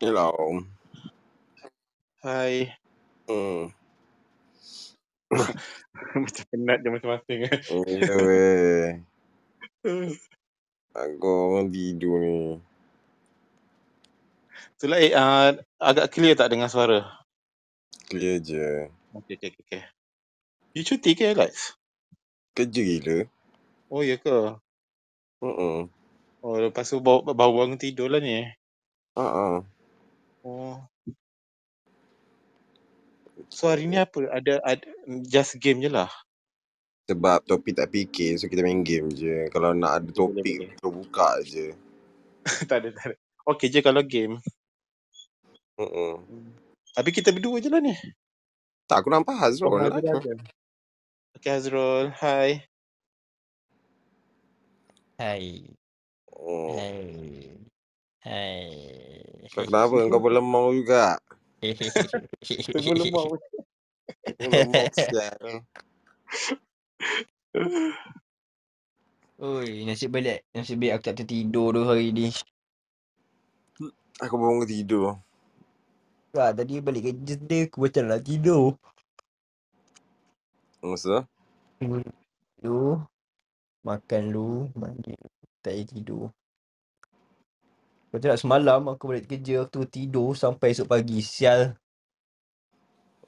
Hello. Hai. Hmm. Macam penat je masing-masing eh. Ya weh. Aku orang tidur ni. Itulah eh, uh, agak clear tak dengar suara? Clear je. Okey, okey, okey. Okay. You cuti ke Alex? Kerja gila. Oh, ya ke? Uh-uh. Oh, lepas tu baru, baru bangun tidur lah ni. Uh-uh. Oh. So hari ni apa? Ada, ada just game je lah? Sebab topik tak fikir so kita main game je. Kalau nak ada topik kita buka je. tak ada, tak ada. Okey je kalau game. Uh-uh. Tapi kita berdua je lah ni. Tak, aku nampak Hazrul Oh, lah. Okay Hazrul, hai. Hai. Oh. Hai. Hai. Kau kenapa? Kau berlemau juga. Tunggu lemah. Lemau sial. Oi, nasib baik nasib baik aku tak tertidur tu hari ni. Aku bangun tidur. Wah, tadi balik kerja dia aku macam nak tidur. Masa? Lu makan lu, mandi, tak payah tidur. Macam nak semalam aku balik kerja aku tu tidur sampai esok pagi. Sial.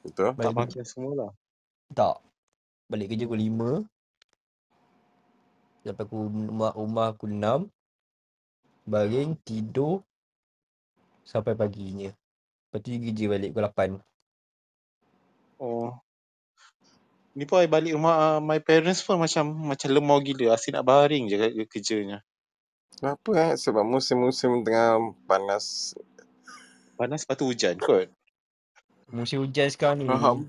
Betul? Tak makan semua lah. Tak. Balik kerja pukul 5. Sampai aku rumah, rumah aku 6. Baring, tidur. Sampai paginya. Lepas tu kerja balik pukul 8. Oh. Ni pun I balik rumah uh, my parents pun macam macam lemau gila. Asyik nak baring je kerjanya. Kenapa eh? Sebab musim-musim tengah panas. Panas lepas tu hujan kot. Musim hujan sekarang ni. Faham.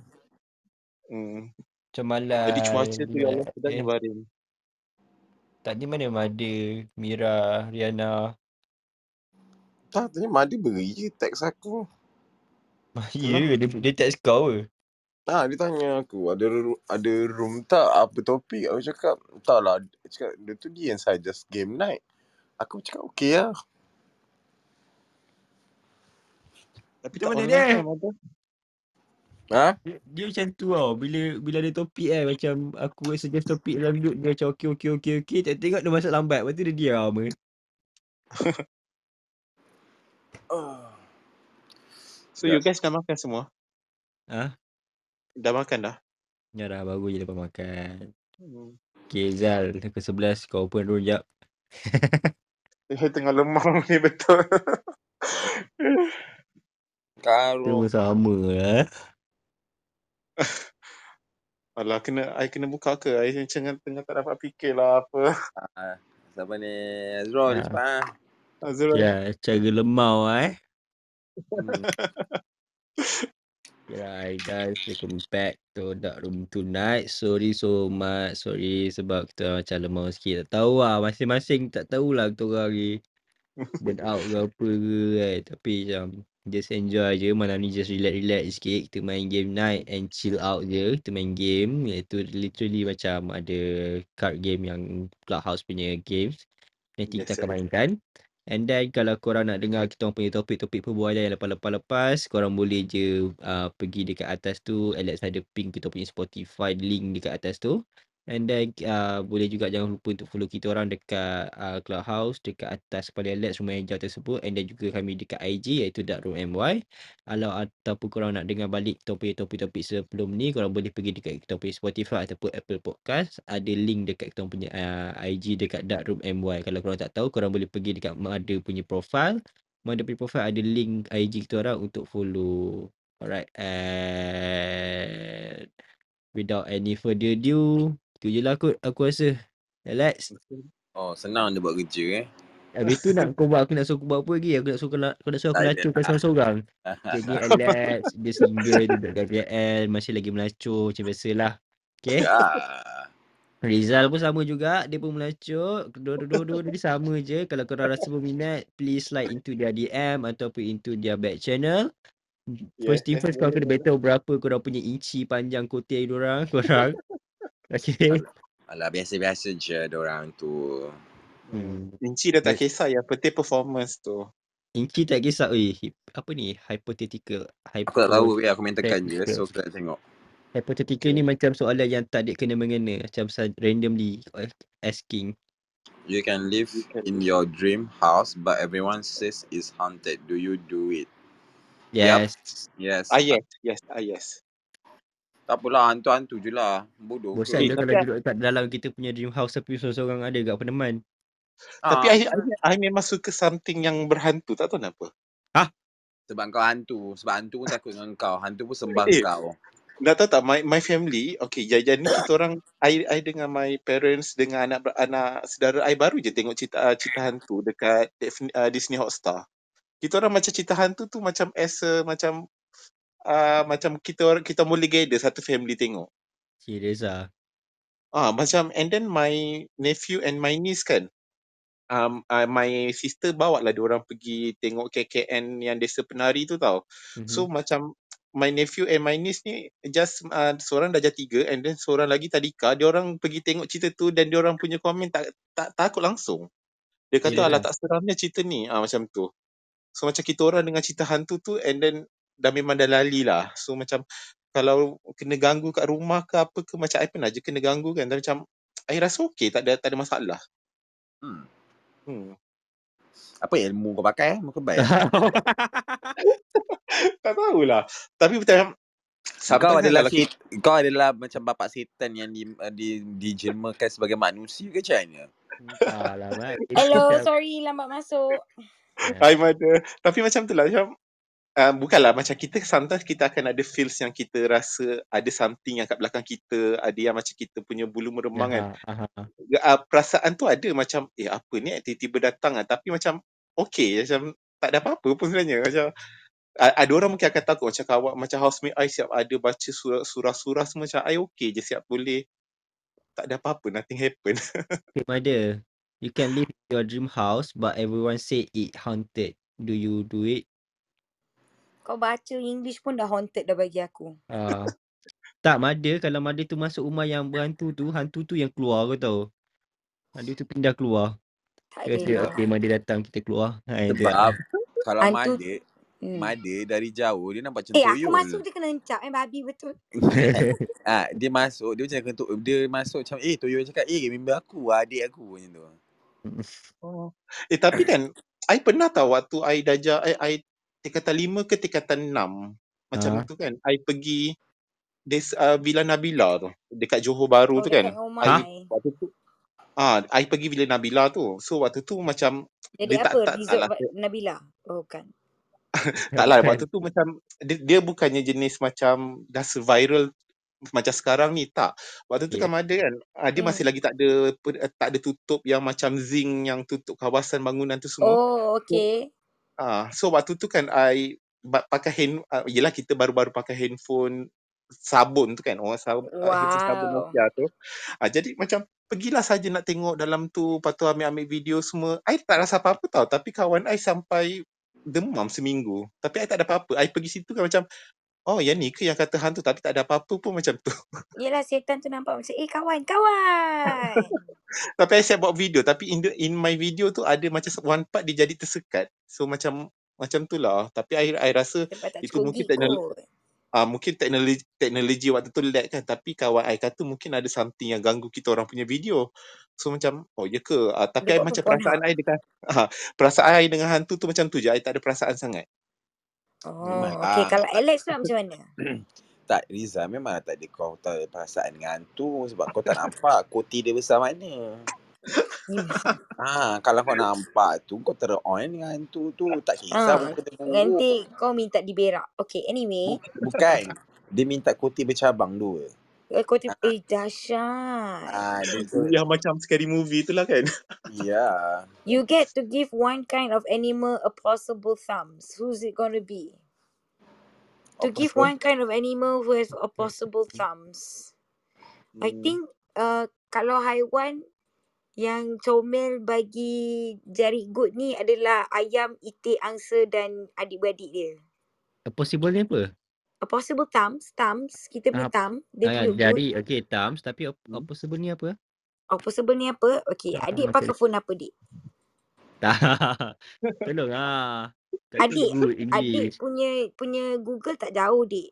Hmm. Macam malas. Jadi cuaca tu yang sedapnya eh. baring. Tadi mana Mada, Mira, Riana. Tak, tadi Madi beri je teks aku. Ya ke? Dia, dia text kau ke? Ah, dia tanya aku, ada ada room tak? Apa topik? Aku cakap, tak lah. Dia cakap, dia tu dia yang suggest game night. Aku cakap, okey lah. Tapi tak mana dia? ada. Ha? Dia, dia macam tu tau. Bila bila ada topik kan. Macam aku suggest topik dalam duduk. Dia macam okey okey okey okey. Tak tengok dia masuk lambat. Lepas tu dia diam ke. So you guys dah makan semua? Ha? Dah makan dah? Ya dah baru je lepas makan. Hmm. Okay Zal. Pukul 11 kau open room jap. Eh, tengah lemah ni betul. Karo. Semua sama lah. Alah, kena, I kena buka ke? I macam tengah tak dapat fikir lah apa. Ah, siapa ni? Azrul, Ah. cepat ah. Azrul. Ya, cara lemau eh. Hmm. Right guys, welcome back to Dark Room tonight. Sorry so much. Sorry sebab kita macam lemau sikit. Tak tahu lah. Masing-masing tak tahulah kita orang ni. Burn out ke apa ke kan. Tapi macam just enjoy je. Malam ni just relax-relax sikit. Kita main game night and chill out je. Kita main game. Iaitu literally macam ada card game yang Clubhouse punya games. Nanti Yes, kita akan sir. And then kalau korang nak dengar kita punya topik-topik perbualan yang lepas-lepas, korang boleh je uh, pergi dekat atas tu. Alex ada ping kita punya Spotify link dekat atas tu. And then uh, boleh juga jangan lupa untuk follow kita orang dekat uh, Clubhouse, dekat atas kepala Alex rumah hijau tersebut. And then juga kami dekat IG iaitu Darkroom MY. Kalau ataupun korang nak dengar balik kita punya topik-topik sebelum ni, korang boleh pergi dekat kita punya Spotify ataupun Apple Podcast. Ada link dekat kita punya uh, IG dekat Darkroom MY. Kalau korang tak tahu, korang boleh pergi dekat Mada punya profile. Mada punya profile ada link IG kita orang untuk follow. Alright. And without any further ado, itu je lah kot aku rasa. Alex. Oh, senang dia buat kerja eh. Habis tu nak kau buat aku nak suruh kau buat apa lagi? Aku nak suruh kau nak, kau nak suruh aku melacur kau seorang-seorang. Okay, ni Alex. Dia single, duduk kat KL. Masih lagi melacur macam biasalah. Okay. Ah. Rizal pun sama juga. Dia pun melacur. Dua-dua dia sama je. Kalau korang rasa berminat, please slide into their DM ataupun into their back channel. First thing first, kau kena battle berapa korang punya inci panjang kotai diorang. Korang. Okay. Alah, biasa-biasa je orang tu. Hmm. Inci dah tak kisah yang penting performance tu. Inci tak kisah. Oi, apa ni? Hypothetical. Aku tak tahu Hypo, ya, aku main tekan je. Hypothetical. So aku tak tengok. hypothetical ni macam soalan yang tak ada kena mengena. Macam randomly uh, asking. You can live in your dream house but everyone says it's haunted. Do you do it? Yes. Yes. Ah yes, yes, ah yes. Tak apalah, hantu-hantu je lah. Bodoh Bosan Eh, je tapi kalau duduk kat dalam kita punya dream house tapi seorang-seorang ada kat peneman. Tapi Ah, I, I, I memang suka something yang berhantu. Tak tahu kenapa. sebab kau hantu. Sebab hantu pun takut dengan kau. Hantu pun sembah Eh. kau. Nak tahu tak, my, my family, okay, jajan ni kita orang, I, I dengan my parents, dengan anak anak saudara I baru je tengok cerita, uh, cerita hantu dekat uh, Disney Hotstar. Kita orang macam cerita hantu tu macam as a, macam, uh, macam kita orang kita boleh gather satu family tengok. Serius lah. Ah, macam, and then my nephew and my niece kan, um, uh, my sister bawa lah dia orang pergi tengok KKN yang desa penari tu tau. Mhm. So macam my nephew and my niece ni just uh, seorang darjah tiga and then seorang lagi tadika dia orang pergi tengok cerita tu dan dia orang punya komen tak tak takut langsung. Dia kata Ya. alah tak seramnya cerita ni ah macam tu. So macam kita orang dengan cerita hantu tu and then dah memang dah lali lah. So macam kalau kena ganggu kat rumah ke apa ke macam I pernah je kena ganggu kan. Dan macam I rasa okey tak ada tak ada masalah. Hmm. Hmm. Apa ilmu kau pakai? Muka baik. tak tahulah. Tapi macam kau sometimes kan adalah kalau sit, kau adalah macam bapak setan yang di, di dijelmakan sebagai manusia ke macam mana? Itu Hello, macam- sorry lambat masuk. I mother. Tapi macam tu lah macam uh, bukanlah macam kita sometimes kita akan ada feels yang kita rasa ada something yang kat belakang kita, ada yang macam kita punya bulu meremang kan. Aha, aha. Uh, perasaan tu ada macam eh apa ni tiba-tiba datang ah tapi macam okey macam tak ada apa-apa pun sebenarnya macam uh, ada orang mungkin akan takut macam kawan macam housemate I siap ada baca surah surah-surah semua macam I okey je siap boleh tak ada apa-apa nothing happen Okay, mother. You can live your dream house but everyone say it haunted. Do you do it? Kau baca English pun dah haunted dah bagi aku. Ah. tak, mother. Kalau mother tu masuk rumah yang berhantu tu, hantu tu yang keluar kau tahu. Mother tu pindah keluar. Tak Dia ada kata, okay, mother datang, kita keluar. Ha, itu. Sebab kalau Hantu- Made, Hmm. Made dari jauh dia nampak macam Eh, aku tuyul. masuk je kena encap eh babi betul. Ah, dia masuk, dia macam kentuk, dia masuk macam eh tuyul cakap, "Eh, member aku, adik aku." macam tu. Oh. Eh tapi kan I pernah tahu waktu I darjah I, I tingkatan lima ke tingkatan enam macam Ah. tu kan I pergi des, uh, Villa Nabila tu dekat Johor Baru Oh, tu kan Ha? I. waktu tu ah I pergi Villa Nabila tu so waktu tu macam Jadi dia tak- apa? tak- tak Resort lah. Nabila? Oh, bukan. tak lah waktu tu macam dia, dia bukannya jenis macam dah viral macam sekarang ni tak waktu tu Yeah. kan ada kan ah, dia Hmm. masih lagi tak ada tak ada tutup yang macam zinc yang tutup kawasan bangunan tu semua Oh, okay. Ah, so waktu tu kan I pakai hand uh, yelah kita baru-baru pakai handphone sabun tu kan orang sabun uh, handphone sabun Wow. Nokia tu. Ah, jadi macam pergilah saja nak tengok dalam tu lepas tu ambil-ambil video semua. I tak rasa apa-apa tau tapi kawan I sampai demam seminggu. Tapi I tak ada apa-apa. I pergi situ kan macam oh yang ni ke yang kata hantu tapi tak ada apa-apa pun macam tu. Yelah setan tu nampak macam eh kawan, kawan. tapi I siap buat video tapi in the, in my video tu ada macam one part dia jadi tersekat. So macam macam tu lah. Tapi I, I rasa Itu mungkin gig teknolo- kot. uh, mungkin teknologi teknologi waktu tu lag kan tapi kawan I kata mungkin ada something yang ganggu kita orang punya video so macam oh ya ke uh, tapi I, Dia macam perasaan I dengan uh, perasaan I dengan hantu tu macam tu je I tak ada perasaan sangat Oh, Memang okay. lah. Kalau Alex pula macam mana? Tak, Riza memang tak ada kau tak ada perasaan dengan hantu sebab kau tak nampak koti dia besar mana. Ha, kalau kau nampak tu kau terus on dengan hantu tu tak kisah Ah, kau. Nanti kau minta diberak. Okay, anyway. Bukan. Dia minta koti bercabang dua. Eh, Kau tiba, eh dahsyat. Ah, dia tu. yang macam scary movie tu lah kan Ya. You get to give one kind of animal a possible thumbs. Who's it gonna be? To Apa give tu? one kind of animal who has a possible thumbs. I Hmm. think uh, kalau haiwan yang comel bagi jari good ni adalah ayam, itik, angsa dan adik-beradik dia. A possible ni apa? A possible thumbs, thumbs, kita punya Ah, thumb, dia Ah, punya good. jadi, okay, thumbs. Tapi op- Hmm. opposable ni apa? Oh, possible ni apa? Okay, Ah, adik macam pakai phone apa, dik? Tak. Tolong ah. Tak Adik good adik English. punya punya Google tak jauh dik.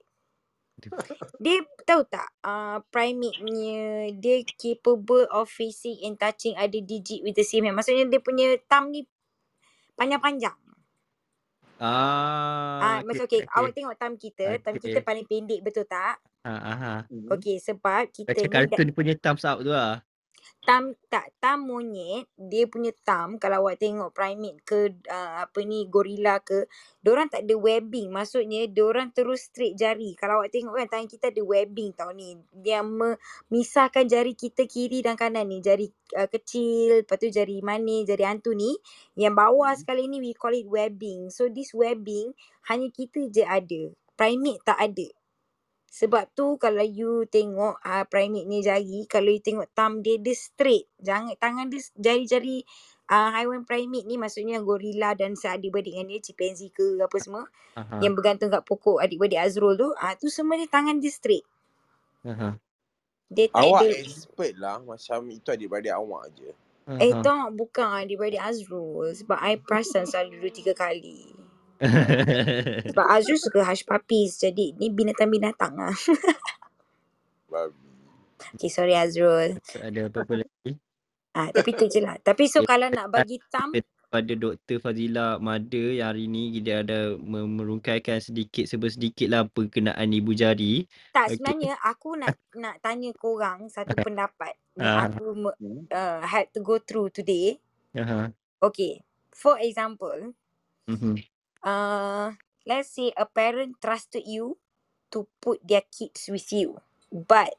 Dia tahu tak uh, primate punya dia capable of facing and touching other digit with the same hand. Maksudnya dia punya thumb ni panjang-panjang. Ah, Ah, macam okay, okay, awak okay. tengok thumb kita, thumb kita Okay. paling pendek betul tak? Ha, ha, ha. Hmm. Okey, sebab kita Macam ni dah, kartun punya thumbs up tu lah. Thumb tak thumb monyet dia punya thumb kalau awak tengok primate ke uh, apa ni gorila ke diorang tak ada webbing. Maksudnya diorang terus straight jari. Kalau awak tengok kan tangan kita ada webbing tau ni. Yang memisahkan jari kita kiri dan kanan ni. Jari uh, kecil lepas tu jari manis jari hantu ni. Yang bawah Hmm. sekali ni we call it webbing. So this webbing hanya kita je ada. Primate tak ada sebab tu kalau you tengok uh, primate ni jari, kalau you tengok thumb dia, dia straight. Jangan tangan dia jari-jari uh, haiwan primate ni maksudnya gorila dan seadik-beradik dengan dia, chimpanzee ke apa semua Aha. yang bergantung kat pokok adik-beradik Azrul tu, ah uh, tu semua dia tangan dia straight. Aha. Dia tak Awak ada expert lah macam itu adik-beradik awak je. Eh Aha. tak, bukan adik-beradik Azrul. Sebab I perasan selalu dua tiga kali. Sebab Azrul suka hush puppies. Jadi ni binatang-binatang lah. Babi. Okay, sorry Azrul. Ada apa-apa lagi? Ah, tapi tu je lah. Tapi so Okay. kalau nak bagi thumb, Pada Dr. Fazila Mada yang hari ni kita ada merungkaikan sedikit sebersedikit lah berkenaan ibu jari. Tak Okey. sebenarnya aku nak nak tanya korang satu pendapat Ah. aku me- Hmm. uh, had to go through today. Aha. Okay, for example, Mhm. Uh, let's say a parent trusted you to put their kids with you, but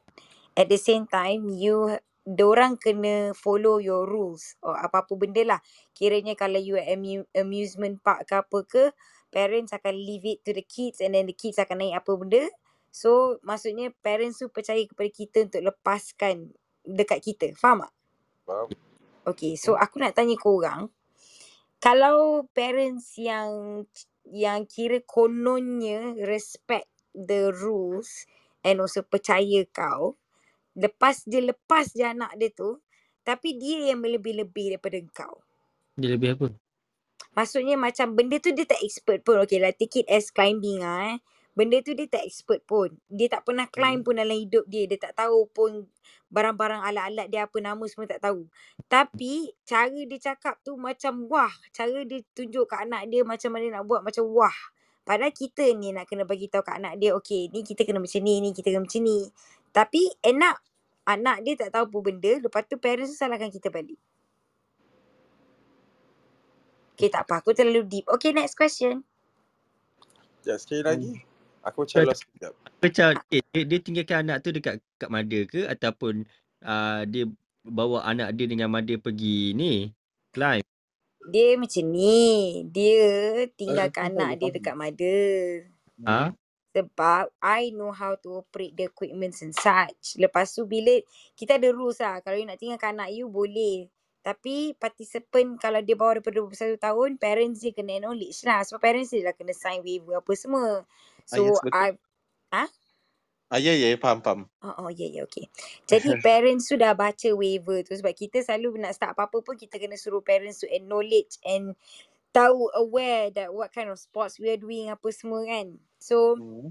at the same time you orang kena follow your rules or apa-apa benda lah. Kiranya kalau you at amu- amusement park ke apa ke, parents akan leave it to the kids and then the kids akan naik apa benda. So maksudnya parents tu percaya kepada kita untuk lepaskan dekat kita. Faham tak? Faham? Okay, so aku nak tanya korang, kalau parents yang yang kira kononnya respect the rules and also percaya kau, lepas dia lepas je anak dia tu, tapi dia yang melebih-lebih daripada kau. Dia lebih apa? Maksudnya macam benda tu dia tak expert pun. Okay lah, take it as climbing lah eh. Benda tu dia tak expert pun. Dia tak pernah climb Hmm. pun dalam hidup dia. Dia tak tahu pun barang-barang alat-alat dia apa nama semua tak tahu. Tapi cara dia cakap tu macam wah. Cara dia tunjuk kat anak dia macam mana nak buat macam wah. Padahal kita ni nak kena bagi tahu kat anak dia, okay ni kita kena macam ni, ni kita kena macam ni. Tapi enak anak dia tak tahu apa benda, lepas tu parents tu salahkan kita balik. Okay tak apa, aku terlalu deep. Okay next question. Ya, sekali Hmm. Aku macam lost sekejap. Macam eh, dia, dia tinggalkan anak tu dekat kat mother ke ataupun uh, dia bawa anak dia dengan mother pergi ni climb. Dia macam ni. Dia tinggalkan faham, anak dia dekat mother. Ha? Sebab I know how to operate the equipments and such. Lepas tu bila kita ada rules lah. Kalau you nak tinggalkan anak you boleh. Tapi participant kalau dia bawah daripada 21 tahun, parents dia kena acknowledge lah. Sebab parents dia dah kena sign waiver apa semua. Ah, So yes, betul. I Ah, ya, ya, faham, faham. Oh, oh ya ya okay. Jadi parents tu dah baca waiver tu sebab kita selalu nak start apa-apa pun kita kena suruh parents to acknowledge and tahu aware that what kind of sports we are doing apa semua kan. So Hmm.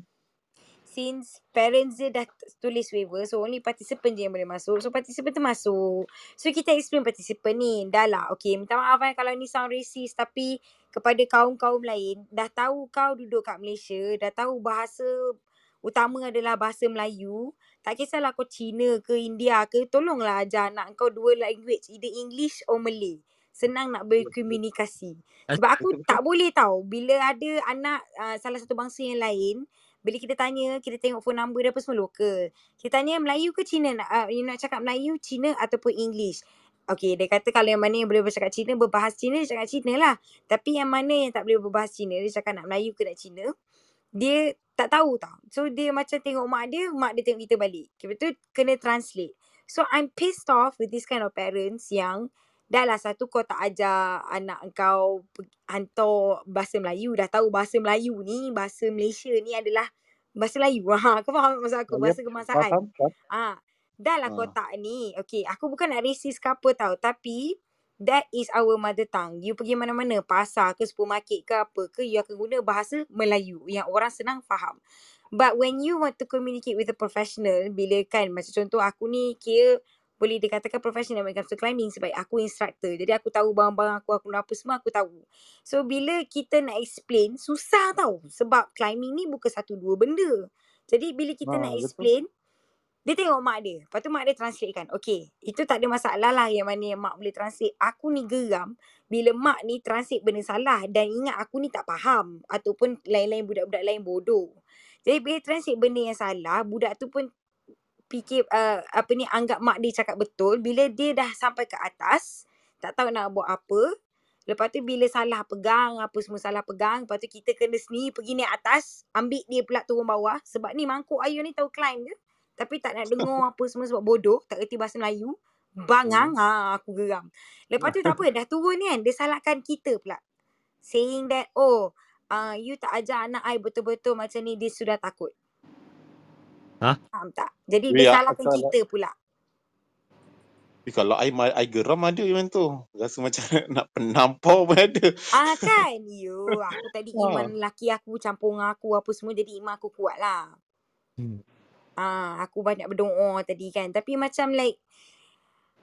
Since parents dia dah tulis waiver so only participant je yang boleh masuk. So participant tu masuk. So kita explain participant ni dah lah okay minta maaf eh kalau ni sound racist tapi kepada kaum-kaum lain dah tahu kau duduk kat Malaysia dah tahu bahasa utama adalah bahasa Melayu tak kisahlah kau Cina ke India ke tolonglah ajar anak kau dua language either English or Malay senang nak berkomunikasi sebab aku tak boleh tahu bila ada anak uh, salah satu bangsa yang lain bila kita tanya kita tengok phone number dia apa semua lokal kita tanya Melayu ke Cina uh, you nak cakap Melayu Cina ataupun English Okay, dia kata kalau yang mana yang boleh bercakap Cina, berbahas Cina, dia cakap Cina lah. Tapi yang mana yang tak boleh berbahas Cina, dia cakap nak Melayu ke nak Cina, dia tak tahu tau. So, dia macam tengok mak dia, mak dia tengok kita balik. Okay, betul kena translate. So, I'm pissed off with this kind of parents yang dah lah satu kau tak ajar anak kau hantar bahasa Melayu. Dah tahu bahasa Melayu ni, bahasa Malaysia ni adalah bahasa Melayu. Ha, kau faham maksud aku? Ya, Bahasa faham, faham. Ah, dah lah Ah. kotak ni. Okay, aku bukan nak racist ke apa tau. Tapi, that is our mother tongue. You pergi mana-mana, pasar ke supermarket ke apa ke, you akan guna bahasa Melayu yang orang senang faham. But when you want to communicate with a professional, bila kan macam contoh aku ni kira boleh dikatakan professional when it comes to climbing sebab aku instructor. Jadi aku tahu barang-barang aku, aku apa semua aku tahu. So bila kita nak explain, susah tau. Sebab climbing ni bukan satu dua benda. Jadi bila kita Ha, nak betul. explain, dia tengok mak dia. Lepas tu mak dia translate kan. Okay, itu tak ada masalah lah yang mana yang mak boleh translate. Aku ni geram bila mak ni translate benda salah dan ingat aku ni tak faham. Ataupun lain-lain budak-budak lain bodoh. Jadi bila translate benda yang salah, budak tu pun fikir uh, apa ni anggap mak dia cakap betul bila dia dah sampai ke atas tak tahu nak buat apa lepas tu bila salah pegang apa semua salah pegang lepas tu kita kena sendiri pergi naik atas ambil dia pula turun bawah. Sebab ni mangkuk ayun ni tahu climb je tapi tak nak dengar apa semua sebab bodoh tak erti bahasa Melayu. Bangang ha aku geram. Lepas tu tak apa dah turun ni kan dia salahkan kita pula. Saying that oh uh, you tak ajar anak I betul-betul macam ni dia sudah takut Hah? Faham tak? Jadi Weh, dia salahkan asal- kita pula. Tapi kalau I, I geram ada yang tu. Rasa macam nak penampau pun ada. Ah kan? Yo, aku tadi Ha. iman lelaki aku campur dengan aku apa semua jadi iman aku kuat lah. Hmm. Ah, aku banyak berdoa tadi kan. Tapi macam like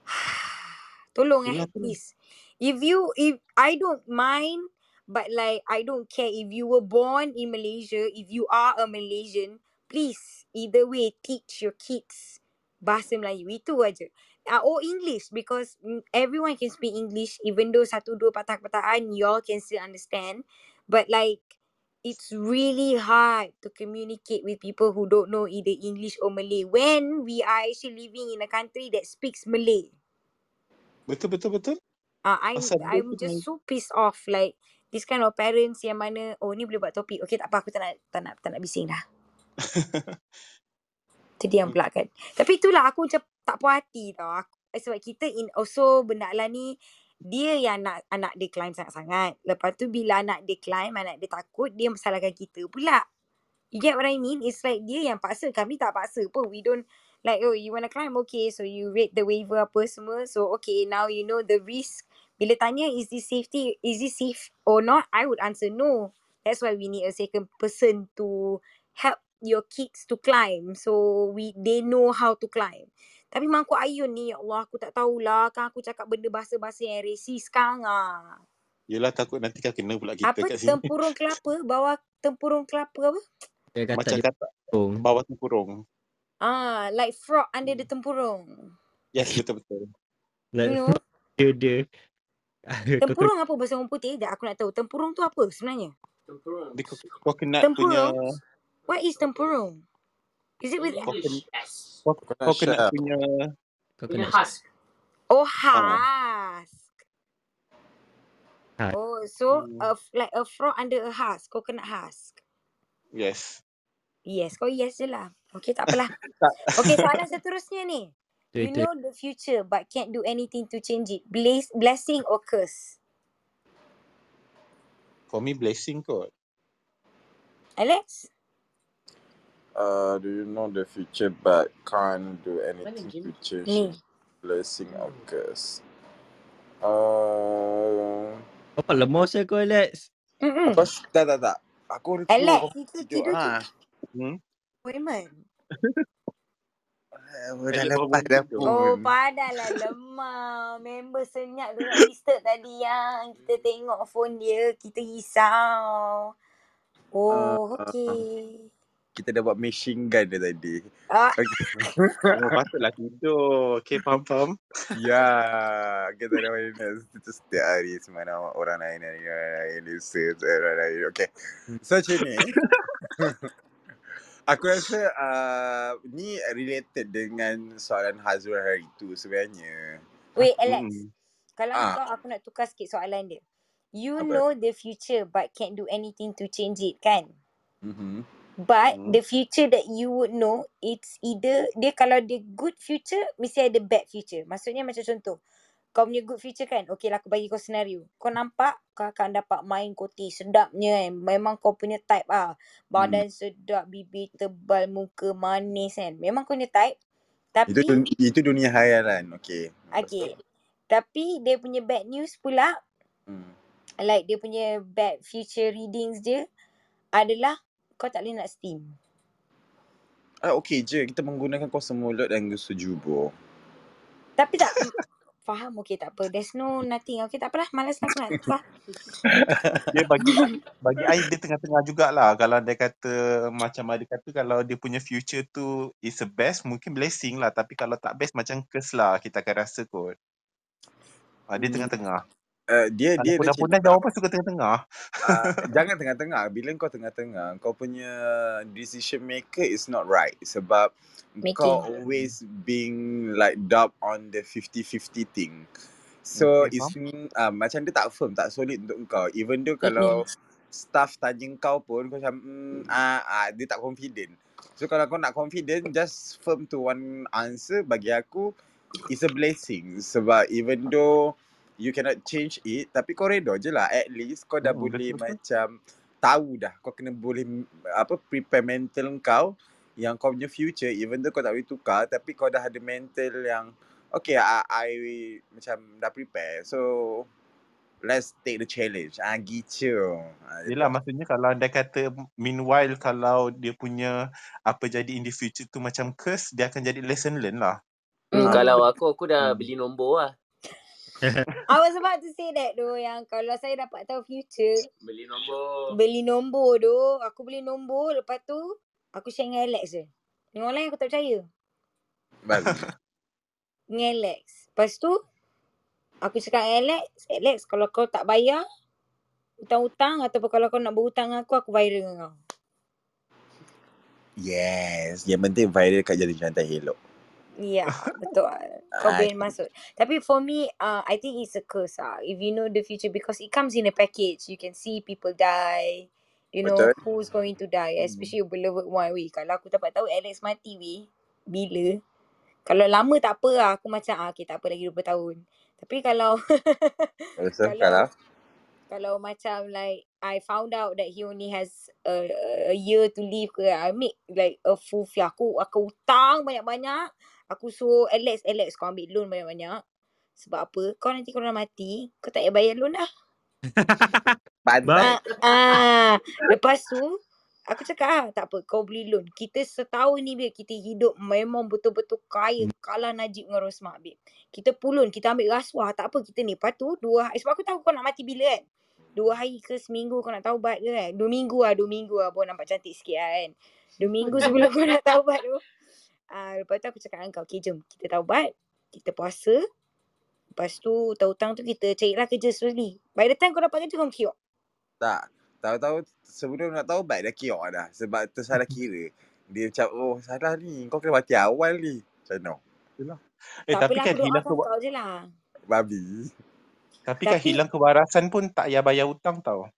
tolong eh Yelah tu. please. If you if I don't mind but like I don't care if you were born in Malaysia, if you are a Malaysian, please either way teach your kids bahasa Melayu. Itu aja. Uh, or English because mm, everyone can speak English even though satu dua patah-patahan y'all can still understand. But like it's really hard to communicate with people who don't know either English or Malay when we are actually living in a country that speaks Malay. Betul, betul, betul. Uh, I'm Asal I'm just so pissed off like this kind of parents yang mana oh ni boleh buat topik. Okay tak apa aku tak nak tak nak tak nak bising dah. Terdiam pula kan. Tapi itulah aku macam tak puas hati tau. Aku, eh, sebab kita in also benda lah ni dia yang nak anak dia climb sangat-sangat. Lepas tu bila anak dia climb, anak dia takut, dia masalahkan kita pula. You get what I mean? It's like dia yang paksa. Kami tak paksa pun. We don't like, oh you wanna climb? Okay. So you rate the waiver apa semua. So okay, now you know the risk. Bila tanya, is this safety, is this safe or not? I would answer no. That's why we need a second person to help your kids to climb. So we they know how to climb. Tapi mangkuk ayun ni, ya Allah, aku tak tahulah. Kan aku cakap benda bahasa-bahasa yang racist sekarang ah. Yelah takut nanti kan kena pula kita Apa kat sini. tempurung kelapa? Bawah tempurung kelapa apa? Dia kata Macam kata pun. bawah tempurung. Ah, like frog under the tempurung. Yes, betul-betul. You Like, know? dia dia. Tempurung apa bahasa orang putih? Aku nak tahu. Tempurung tu apa sebenarnya? Dia co- coconut punya Tempurung? What is tempurung? Is it with coconut, Yes. co- Coconut coconut punya kau Punya husk. Oh, Ah. husk. Husk. Oh, so Hmm. a like a frog under a husk, coconut husk. yes. Yes, kau yes je lah. Okay, tak apalah. Okay, soalan seterusnya ni. You know the future but can't do anything to change it. Bless, blessing or curse? For me blessing kot. Alex? Uh, do you know the future but can't do anything to change Ni. it? Blessing or curse? Uh, Apa lemah saya kau Alex? Mm-mm. Tak, tak, tak. Aku dah Alex, itu Tidur. Ha. Hmm? appointment. Eh, Dah Alex lepas dah tidur. Oh, pun. padahlah lemah. Member senyap dengan disturb tadi yang kita tengok phone dia, kita risau. Oh, Ah. okay. Kita dah buat machine gun dia tadi. Ah, Okay. Oh, patutlah tidur. Okay, faham-faham. ya, kita dah main itu setiap hari semana orang lain orang lain listen orang lain. Okay. So macam ni. Aku rasa uh, ni related dengan soalan Hazrul hari tu sebenarnya. wait, Alex. Mm-mm. Kalau Ah. kau, aku nak tukar sikit soalan dia. You Apa? know the future but can't do anything to change it, kan? Mm-hmm. But Hmm. the future that you would know, it's either dia kalau dia good future, mesti ada bad future. Maksudnya macam contoh, kau punya good future kan, okay lah aku bagi kau senario. Kau nampak kau akan dapat main koti sedapnya kan. Memang kau punya type ah. Badan sedap, bibir tebal, muka manis kan. Memang kau punya type. Itu Tapi, dun- itu dunia khayalan. Okay. okay. Tapi dia punya bad news pula Hmm. like dia punya bad future readings dia adalah kau tak boleh nak steam. Ah, okay je. Kita menggunakan kuasa mulut dan gusu jubur. Tapi tak faham okey tak apa. There's no nothing. Okey tak apalah. Malas aku nak tukar. Dia bagi bagi I dia tengah-tengah jugalah. Kalau dia kata macam ada kata kalau dia punya future tu is the best mungkin blessing lah. Tapi kalau tak best macam curse lah kita akan rasa kot. Ah, dia Hmm. tengah-tengah. Uh, dia Kalau dia dah punah-punah cakap jawapan suka tengah-tengah. uh, jangan tengah-tengah. Bila kau tengah-tengah, kau punya decision maker is not right sebab kau Making. always being like doubt on the 50-50 thing. So Okay, it's uh, macam dia tak firm, tak solid untuk kau. Even though kalau staff tanya kau pun kau macam mm, ah, ah, dia tak confident. So kalau kau nak confident, just firm to one answer bagi aku is a blessing sebab even though you cannot change it tapi kau redha je lah at least kau dah Hmm, boleh betul-betul. macam tahu dah kau kena boleh apa prepare mental kau yang kau punya future even though kau tak boleh tukar tapi kau dah ada mental yang okay I, I macam dah prepare so let's take the challenge ah gitu ah, Yelah maksudnya kalau anda kata meanwhile kalau dia punya apa jadi in the future tu macam curse dia akan jadi lesson learn lah. Hmm, Mm. kalau aku aku dah Hmm. beli nombor lah. I was about to say that tu yang kalau saya dapat tahu future Beli nombor. beli nombor tu aku beli nombor lepas tu aku share dengan Alex je. Yang orang lain aku tak percaya. babi Dengan Alex. Lepas tu aku cakap dengan Alex, Alex kalau kau tak bayar hutang-hutang ataupun kalau kau nak berhutang dengan aku aku viral dengan kau. yes yang penting viral kat jadi jantan elok Ya, betul. Kau boleh masuk. Tapi for me, uh, I think it's a curse ah. If you know the future because it comes in a package. You can see people die. You know betul who's going to die. hmm. Especially your beloved one. Weh, kalau aku dapat tahu Alex mati weh. Bila? Kalau lama tak apa lah. Aku macam, ah, okay tak apa lagi 20 tahun. Tapi kalau kalau kalau kalau macam like I found out that he only has a, a year to live ke I make like a full fee aku aku hutang banyak-banyak aku suruh Alex Alex kau ambil loan banyak-banyak. Sebab apa? Kau nanti kau dah mati kau tak payah bayar loan dah pantai ah, ah. lepas tu aku cakap ah tak apa kau beli loan. Kita setahun ni babe kita hidup memang betul-betul kaya kalah Najib dengan Rosmah babe. Kita pulun kita ambil rasuah. Tak apa kita ni. Lepas tu dua hari sebab aku tahu kau nak mati bila kan? Dua hari ke seminggu kau nak taubat ke kan? Dua minggu lah dua minggu lah. Baru nampak cantik sikit lah kan? Dua minggu sebelum kau nak taubat tu ah, lepas tu aku cakap dengan kau okay jom kita taubat kita puasa. Lepas tu hutang-hutang tu kita carilah kerja slowly by the time kau dapat kerja kau kiok. Tak. Tahu-tahu sebelum nak tahu baik dah kiok dah. Sebab tersalah kira. Dia macam oh salah ni. Kau kena mati awal ni. Macam no. Eh tak tapi kan hilang ke kau je lah. Babi. Tapi kan tapi hilang kewarasan pun tak payah bayar hutang tau.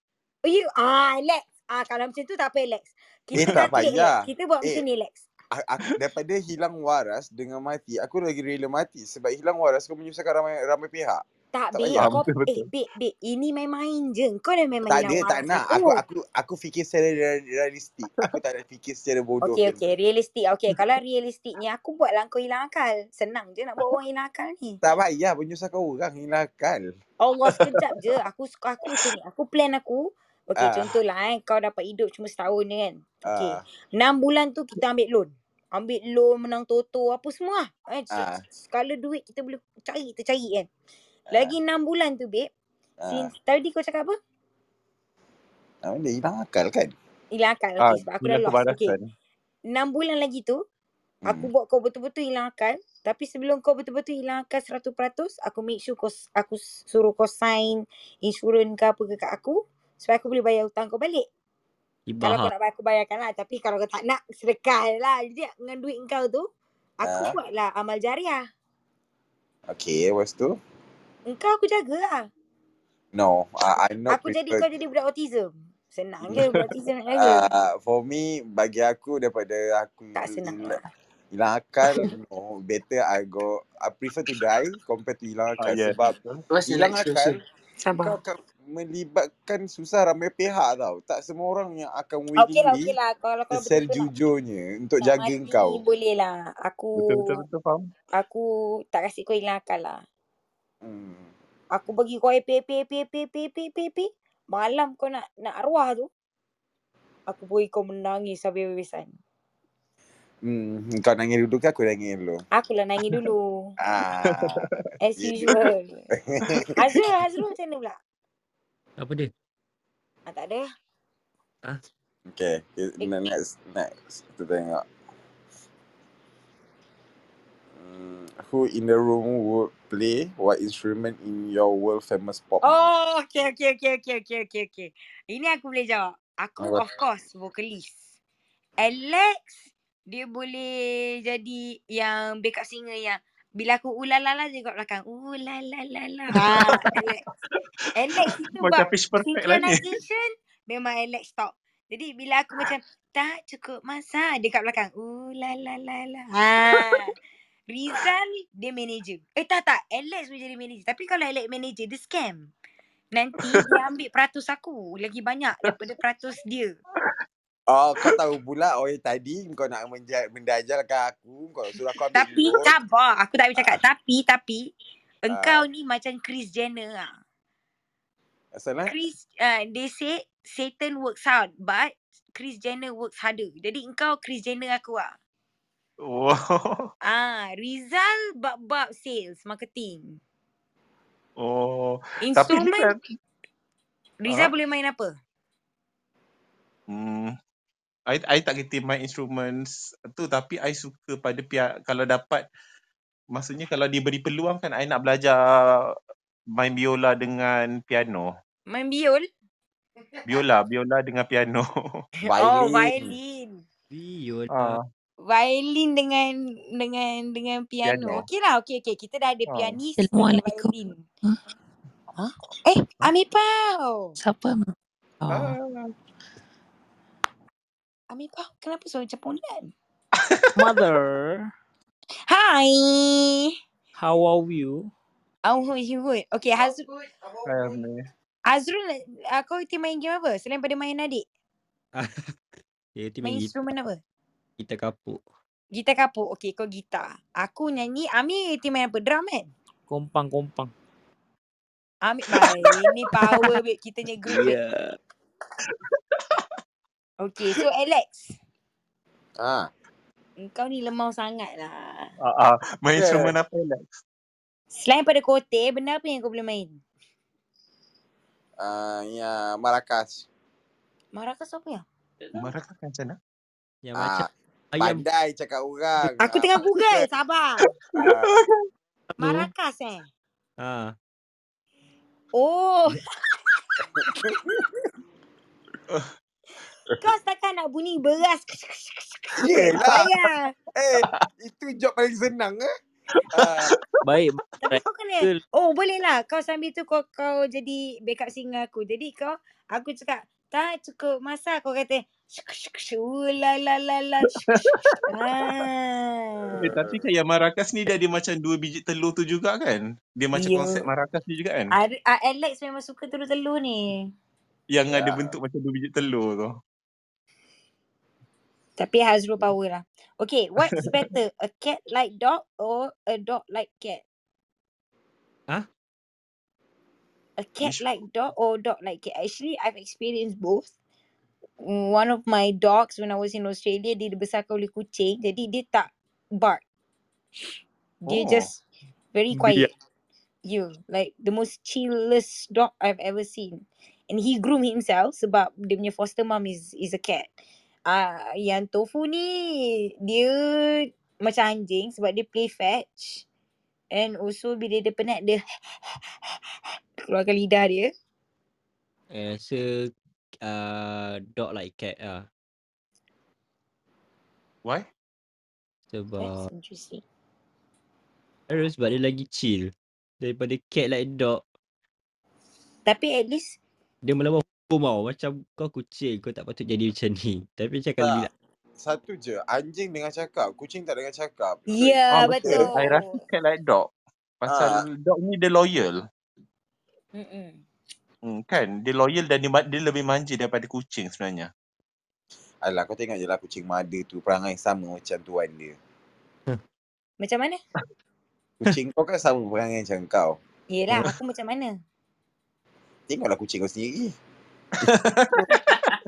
Oh you ah Alex. Ah kalau macam tu tak apa Alex. eh Kita tak calculate Alex. payah Kita buat eh. macam ni Alex. Aku daripada hilang waras dengan mati aku lagi rela mati sebab hilang waras kau menyusahkan ramai ramai pihak Tak tak Ah, kau betul eh babe babe ini main-main je. Kau dah memang tak hilang ada tak waras nak aku. aku aku aku fikir secara real- realistik aku tak nak fikir secara bodoh Okey macam okey realistik. Okey kalau realistik ni aku buat lah kau hilang akal. Senang je nak buat orang hilang akal ni. tak payah menyusahkan orang hilang akal Allah sekejap je aku suka aku macam ni. Aku plan aku. Okey ah contohlah eh kau dapat hidup cuma setahun ni kan. Okey. ah 6 bulan tu kita ambil loan. Ambil loan menang toto apa semua. Eh, ah skala duit kita boleh cari kita cari kan. ah Lagi 6 bulan tu babe. ah Since tadi kau cakap apa? ah dia hilang akal kan Hilang akal. Ah, Okay, sebab aku dah lost. Okay. kewarasan. 6 bulan lagi tu, aku hmm buat kau betul-betul hilang akal. Tapi sebelum kau betul-betul hilang akal 100%, aku make sure kau, aku suruh kau sign insurans ke apa ke kat aku. Supaya aku boleh bayar hutang kau balik. Kalau kau nak bayar, aku bayarkan lah. Tapi kalau kau tak nak, sedekah lah. Jadi dengan duit kau tu, aku ah buatlah amal jariah. okay lepas tu Engkau aku jaga lah. no uh, I not Aku jadi kau jadi budak autism. Senang je budak autism nak jaga. uh, for me bagi aku daripada aku Tak senang lah. hilang akal no better I go I prefer to die compared to hilang akal yes sebab betul. Mas hilang akal kau. Melibatkan susah ramai pihak tau tak semua orang yang akan Okey lah, okey willingly lah. Kalau betul-betul nak jujurnya untuk nak jaga kau boleh lah. Aku Betul betul betul faham. aku tak kasi kau hilang akal lah. Hmm. Aku bagi kau happy happy happy happy happy happy happy, happy. Malam kau nak nak arwah tu. Aku bagi kau menangis habis-habisan. Hmm, kau nangis dulu ke aku nangis dulu? Aku lah nangis dulu. Ah, As usual. Azrul, Azrul macam mana pula? Apa dia? Ah, tak ada. Okay, next, next. Kita tengok. Hmm, who in the room would play what instrument in your world famous pop? Oh, okay, okay, okay, okay, okay, okay, okay. Ini aku boleh jawab. Aku Apa? of course vocalist. Alex, dia boleh jadi yang backup singer yang bila aku ulalala dia kat belakang. Ulalalala. Ha, Alex. Alex itu Macam bab pitch perfect lah ni. synchronization memang Alex top. Jadi bila aku macam tak cukup masa dia kat belakang. Ulalalala. Ha. Rizal dia manager. Eh tak tak, Alex boleh jadi manager. Tapi kalau Alex manager dia scam. Nanti dia ambil peratus aku lagi banyak daripada peratus dia. Oh, kau tahu pula oh tadi kau nak menja- mendajalkan aku, kau suruh aku ambil Tapi loan. sabar, aku tak boleh cakap Ah. tapi tapi Ah. engkau ni macam Chris Jenner ah. Asal lah? Chris uh, they say Satan works hard but Chris Jenner works harder. Jadi engkau Chris Jenner aku ah. Wow. Ah, Rizal bab-bab sales, marketing. Oh. Tapi ni kan Rizal Ah. boleh main apa? Hmm. I, I tak kerti main instruments tu tapi I suka pada pihak kalau dapat maksudnya kalau diberi peluang kan I nak belajar main biola dengan piano. Main biol? Biola, biola dengan piano. Oh, Violin. violin. Viol. ah, Violin dengan dengan dengan piano. piano. Okey lah, okey okey. Kita dah ada Ah. pianis dengan Assalamualaikum. violin. Huh? Huh? Eh, Amipau. Siapa? Oh. Ah. Amipau, kenapa suara macam pondan? Mother, Hi. how are you? Oh, you good. Okay, Hazrul, Um, ni. Azrul, uh, kau ti main game apa? Selain pada main adik. Dia tu Main main instrumen apa? gitar kapuk. Gitar kapuk. Okay, kau gitar. Aku nyanyi. Ami ti main apa? Drum kan? Kompang kompang. Ami, baik. Ini power babe. Kita punya group. Yeah. Okay, so Alex. Ah, Engkau ni lemau sangat lah. Ah, ah. Main Yeah. instrumen apa Alex? Selain pada kote, benda apa yang kau boleh main? ah, ya marakas. Marakas apa ya? Marah kan macam mana? Yang macam Ah, ayam pandai cakap orang. Aku Ah, tengah google, sabar. ah. Marakas eh? Ha. Oh, kau setakat nak bunyi beras. Yelah. Payah. Eh, itu job paling senang eh. Ah, Baik. Tapi kau kena, oh boleh lah. Kau sambil tu kau kau jadi backup singer aku. Jadi kau, aku cakap, tak cukup masa. Kau kata, syuk, la la la la. Ah. Eh, tapi kan yang marakas ni dia ada macam dua biji telur tu juga kan? Dia macam Ya. konsep marakas ni juga kan? Ar- ah, Alex memang suka telur-telur ni. Yang ada ya. bentuk macam dua biji telur tu. Tapi Hazrul power lah. Okay, what's better? A cat like dog or a dog like cat? Hah? A cat Which like dog or dog like cat? Actually, I've experienced both. Mm, One of my dogs when I was in Australia, dia dibesarkan oleh kucing. Jadi dia tak bark. Dia Oh. just very quiet. You, like the most chillest dog I've ever seen. And he groom himself sebab dia punya foster mom is is a cat. Ah, uh, yang tofu ni dia macam anjing sebab dia play fetch. And also bila dia penat dia keluarkan lidah dia. Eh, so uh, dog like cat lah. Why? Sebab That's interesting. Terus sebab dia lagi chill daripada cat like dog. Tapi at least Dia melawan hukum tau. Macam kau kucing, kau tak patut jadi macam ni. Tapi macam kalau Tak. bila Satu je, anjing dengan cakap, kucing tak dengan cakap. Ya Ah betul. I rasa betul. cat like dog. Pasal ah, dog ni dia loyal. Mm-mm. Hmm, kan? Dia loyal dan dia, dia lebih manja daripada kucing sebenarnya. alah kau tengok je lah kucing mada tu perangai sama macam tuan dia. Macam mana? Kucing kau kan sama perangai macam kau. Yelah, aku macam mana? Tengoklah kucing kau sendiri.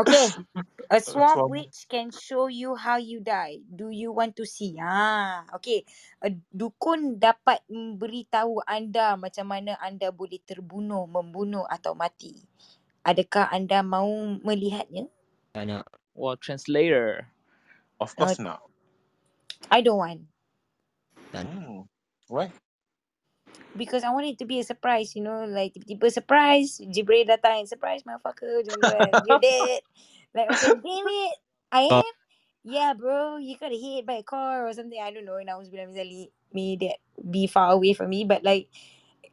Okay. A swamp Swamp. witch can show you how you die. Do you want to see? Ha, okay. A dukun dapat memberitahu anda macam mana anda boleh terbunuh, membunuh atau mati. Adakah anda mahu melihatnya? Tak nak. Well, translator. Of course not. I don't want. Hmm. Why? Because I want it to be a surprise, you know, like tiba-tiba surprise, Jibril datang, surprise motherfucker. You're dead. Like, macam, damn it, I Oh. am? Yeah, bro, you got hit by a car or something. I don't know. Nauzubillah min zalik. May that be far away from me. But like,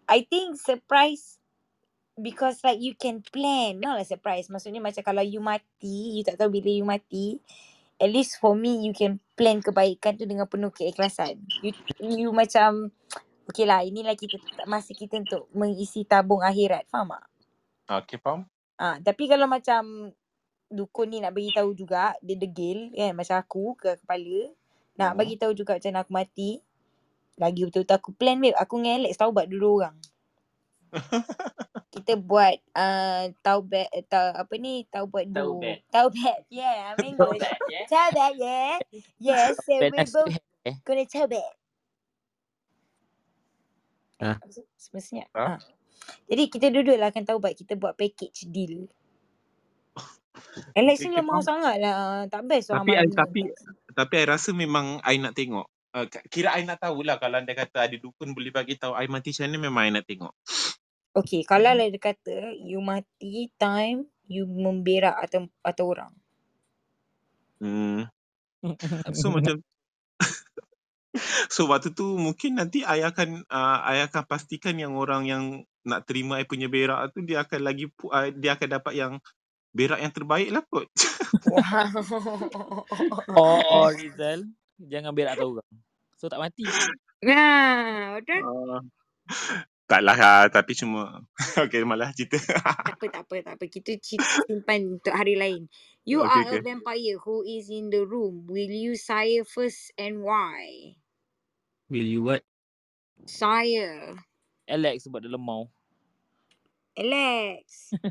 I think surprise because like you can plan. Not like surprise. Maksudnya macam kalau you mati, you tak tahu bila you mati. At least for me, you can plan kebaikan tu dengan penuh keikhlasan. You, you macam, okay lah, inilah kita masa kita untuk mengisi tabung akhirat. Faham tak? Okay, faham? Ah, tapi kalau macam dukun ni nak bagi tahu juga dia degil kan macam aku ke kepala nak Hmm. bagi tahu juga macam mana aku mati lagi betul-betul aku plan babe aku dengan Alex taubat dulu orang kita buat uh, taubat uh, tau, apa ni taubat dulu Taubat. taubat yeah English Taubat, yeah. taubat yeah yes to both gonna taubat Semestinya Ah. ah. jadi kita duduklah akan taubat kita buat package deal Alex Okay, ni lemah sangat lah. Tak best orang Tapi I, malam ni. tapi tapi I rasa memang I nak tengok. Uh, kira I nak tahulah kalau anda kata ada dukun boleh bagi tahu I mati macam mana memang I nak tengok. Okay, kalau lah dia kata you mati time you memberak atau atau orang. Hmm. So macam So waktu tu mungkin nanti I akan uh, I akan pastikan yang orang yang nak terima I punya berak tu dia akan lagi pu- uh, dia akan dapat yang berak yang terbaik lah kot. Wow. Oh, Rizal. Jangan berak tahu orang. So tak mati. Nah, betul? Uh, taklah uh, tapi cuma okay malah cerita. Tak apa, tak apa, tak apa. Kita cerita simpan untuk hari lain. You Okay, are a okay. vampire who is in the room. Will you sire first and why? Will you what? Sire. Alex sebab dia lemau. Alex.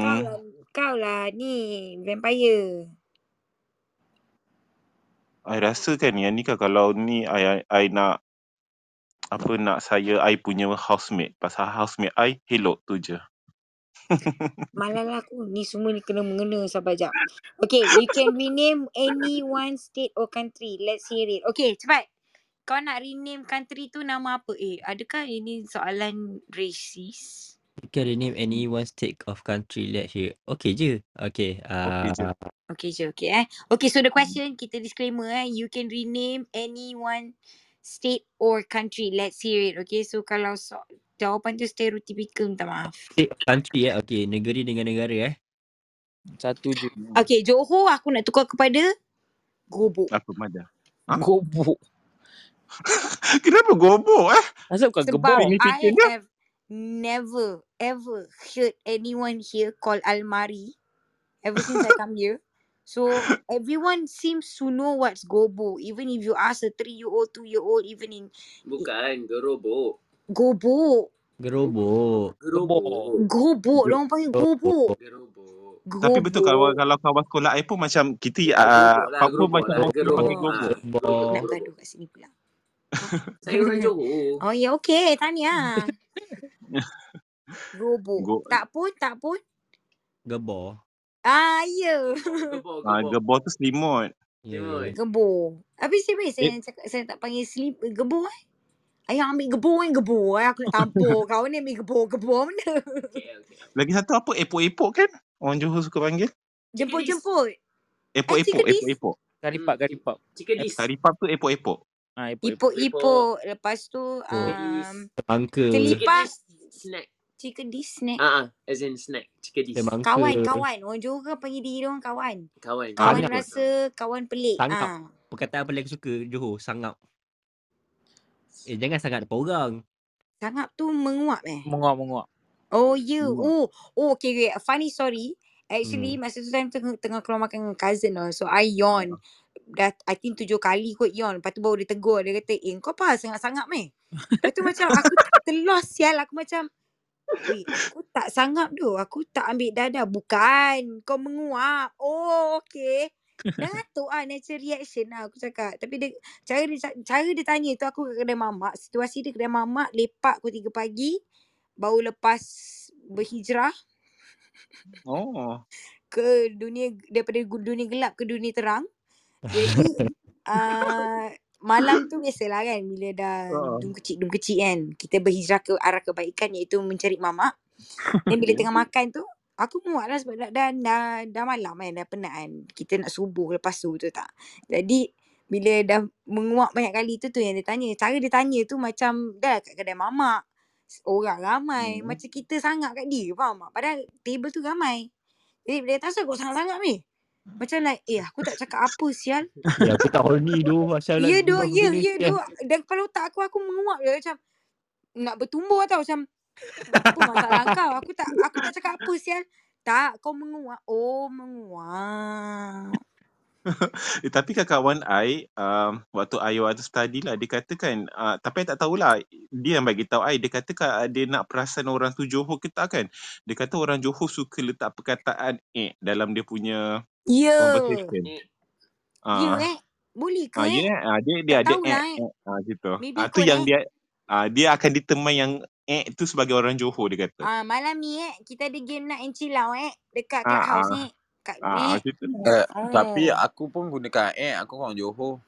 Kau hmm. lah, kau lah ni vampire. I rasa kan yang ni kan kalau ni I, I, I nak apa nak saya I punya housemate pasal housemate I hello tu je. Malah lah aku ni semua ni kena mengena sabar jap. Okay, you can rename any one state or country. Let's hear it. Okay, cepat. Kau nak rename country tu nama apa? Eh, adakah ini soalan racist? You can rename any one state of country. Let's hear. Okay je. Okay. Okay je. Uh, Okay je, okay eh. Okay, so the question, kita disclaimer eh. You can rename any one state or country. Let's hear it. Okay, so kalau so, jawapan tu stereotypical, minta maaf. country eh. Okay. Negeri dengan negara eh. Satu je. Okay, Johor aku nak tukar kepada Gobok. Apa Mada? Ha? Gobok. Kenapa gobok eh? Asal bukan Sebab gebok. I dia. have never ever heard anyone here call Almari ever since I come here. So everyone seems to know what's gobo. Even if you ask a three year old, two year old, even in Bukan, gerobok. Gobo, Gerobok. Gerobok. gobo, orang panggil gobo. Gerobok. Tapi betul kalau kalau kawan sekolah I pun macam kita Ah, uh, lah, kau pun macam lah, orang gerobok. panggil Ah, gobok. Nak gerobok. gaduh kat sini pula. Saya orang Johor. Oh ya okey, tahniah. Gobo. Go, Tak pun, tak pun. Gebor. Ah ya. Gebok, uh, gebok. gebor tu selimut. Ya. Timun. Gebo. Habis saya saya Eh, cakap saya tak panggil sleep gebo eh. Ayah ambil gebo kan gebo. eh. Aku nak tampur. Kau ni ambil gebo. Gebo mana? Okay, okay. lagi satu apa? Epok-epok kan? Orang Johor suka panggil. Jemput-jemput. Eh, Epok-epok, cikadis. epok-epok. Karipap, karipap. Chicken dish. Karipap tu epok-epok. Ah, epok, epok. Ipuk-ipuk. Lepas tu um, dish snack. chicken dish snack. Ah, ah, as in snack. Chicken dish. Semangka. Kawan-kawan. Orang Johor kan panggil diri orang kawan. Kawan. Kawan Sangap. rasa kawan pelik. Sangap. Ah. Perkataan paling aku suka Johor. Sangap. Eh jangan sangat depan orang. Sangap tu menguap eh. Menguap, menguap. Oh ya. Yeah. Hmm. Oh, oh okay, okay. Funny story. Actually Hmm. masa tu time tengah, tengah keluar makan dengan cousin tau. So I yawn. Dah I think tujuh kali kot yawn. Lepas tu baru dia tegur. Dia kata, eh kau apa sangat-sangat meh? Lepas tu macam aku telah sial. Aku macam, Weh, aku tak sangap tu. Aku tak ambil dadah. Bukan. Kau menguap. Oh, okay. Dah tu ah natural reaction lah aku cakap. Tapi dia, cara dia, cara dia tanya tu aku kat kedai mamak. Situasi dia kedai mamak. Lepak pukul 3 pagi. Baru lepas berhijrah Oh. ke dunia daripada dunia gelap ke dunia terang. Jadi uh, malam tu biasalah kan bila dah Ah. dum kecil dum kecil kan. Kita berhijrah ke arah kebaikan iaitu mencari mamak. Dan bila tengah makan tu aku muak lah sebab dah, dah, dah, dah malam kan dah penat kan. Kita nak subuh lepas tu tu tak. Jadi bila dah menguap banyak kali tu tu yang dia tanya. Cara dia tanya tu macam dah kat kedai mamak. Orang ramai. Hmm. Macam kita sangat kat dia faham tak? Padahal table tu ramai. Jadi dia tanya kau sangat-sangat ni. Macam like eh aku tak cakap apa sial. Ya, aku tak horny tu. Asal Ya doh, buat ya, ya doh. Dan kepala otak aku aku menguap je macam nak bertumbuh tau macam apa masalah kau? Aku tak aku tak cakap apa sial. Tak, kau menguap. Oh, menguap. Eh, tapi kawan I um, waktu I waktu study lah dia katakan uh, tapi I tak tahulah dia yang bagi tahu I dia katakan dia nak perasan orang tu Johor ke tak kan dia kata orang Johor suka letak perkataan eh dalam dia punya Ya. conversation Eh, Ya ah eh. Boleh ke ah eh? ya ah, dia dia Tak ada eh, eh. ah gitu Maybe ah tu yang eh. dia ah dia akan determine yang eh tu sebagai orang Johor dia kata Ah malam ni eh kita ada game nak and chill out eh dekat ah clubhouse ah eh. Kat ah eh. macam tu lah Eh, tapi aku pun gunakan eh aku orang Johor.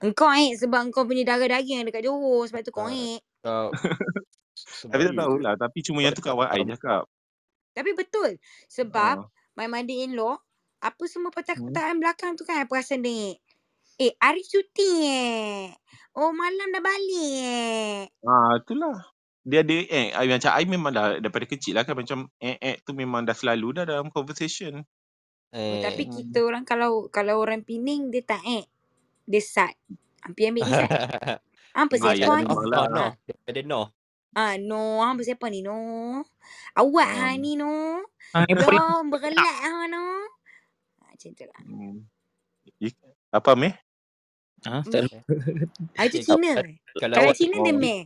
Engkau eh sebab engkau punya darah-daging yang dekat Johor sebab tu kau Ah, eh. Kau tapi tak sebab tahulah tapi cuma yang tu kawan I cakap Tapi betul sebab ah my mother-in-law apa semua hmm. perkataan belakang tu kan I perasan dia. Eh, hari cuti eh. Oh, malam dah balik eh. Ah, itulah. Dia ada eh I macam I memang dah daripada kecil lah kan macam eh eh tu memang dah selalu dah dalam conversation. Oh, tapi eh. kita orang kalau kalau orang Pening dia tak eh. Dia sat. Hampir ambil dia sat. Apa Ah siapa ya macam ni? lah. noh. Ah, Daripada noh. ah no, apa siapa ni no? Awak ha Ah, ni no. Ah, yang paling Yo bergelak ha no. Ah, macam tu lah. hmm. Apa meh? Ah, tak Eh, Ah, itu eh, Cina. kalau Kalau awak Cina dia Oh. meh.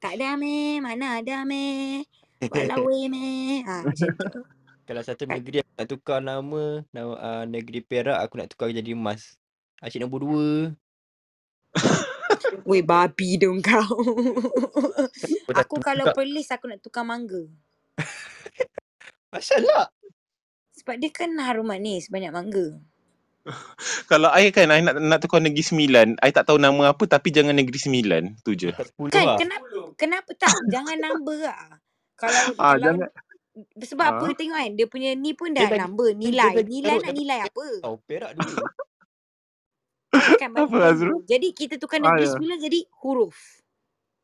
Tak ada meh. Mana ada meh. Walau meh. Macam tu. kalau satu negeri aku nak tukar nama, nama uh, negeri Perak aku nak tukar jadi emas. Asyik nombor dua. Weh babi dong kau. Aku kalau. Perlis aku nak tukar mangga. Asal lah. Sebab dia kan harum manis banyak mangga. Kalau I kan I nak nak tukar negeri sembilan, I tak tahu nama apa tapi jangan negeri sembilan, tu je. Kan lah. kenapa kenapa tak jangan number lah. Kalau Ah kalau jangan sebab apa ah tengok kan dia punya ni pun Dia dah lagi number dia nilai. lagi Nilai nak nilai apa? tau. Perak dulu. Kan apa Azrul? Jadi kita tukar Ah negeri ya. sembilan jadi huruf.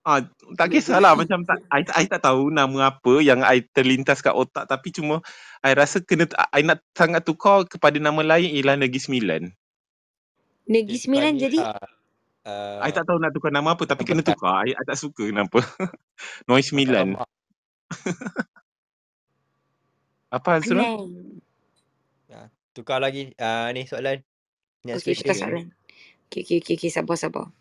Ah tak kisahlah macam tak I, I tak tahu nama apa yang I terlintas kat otak tapi cuma I rasa kena I nak sangat tukar kepada nama lain ialah negeri sembilan. Negeri sembilan jadi lah. I Uh, tak tahu nak tukar nama apa tapi kena tukar. I, I tak suka kenapa. Noise sembilan. Apa Azrul? Ya, tukar lagi uh, ni soalan. Next Okay, question. soalan. Okay, okay, okay, okay, sabar, sabar.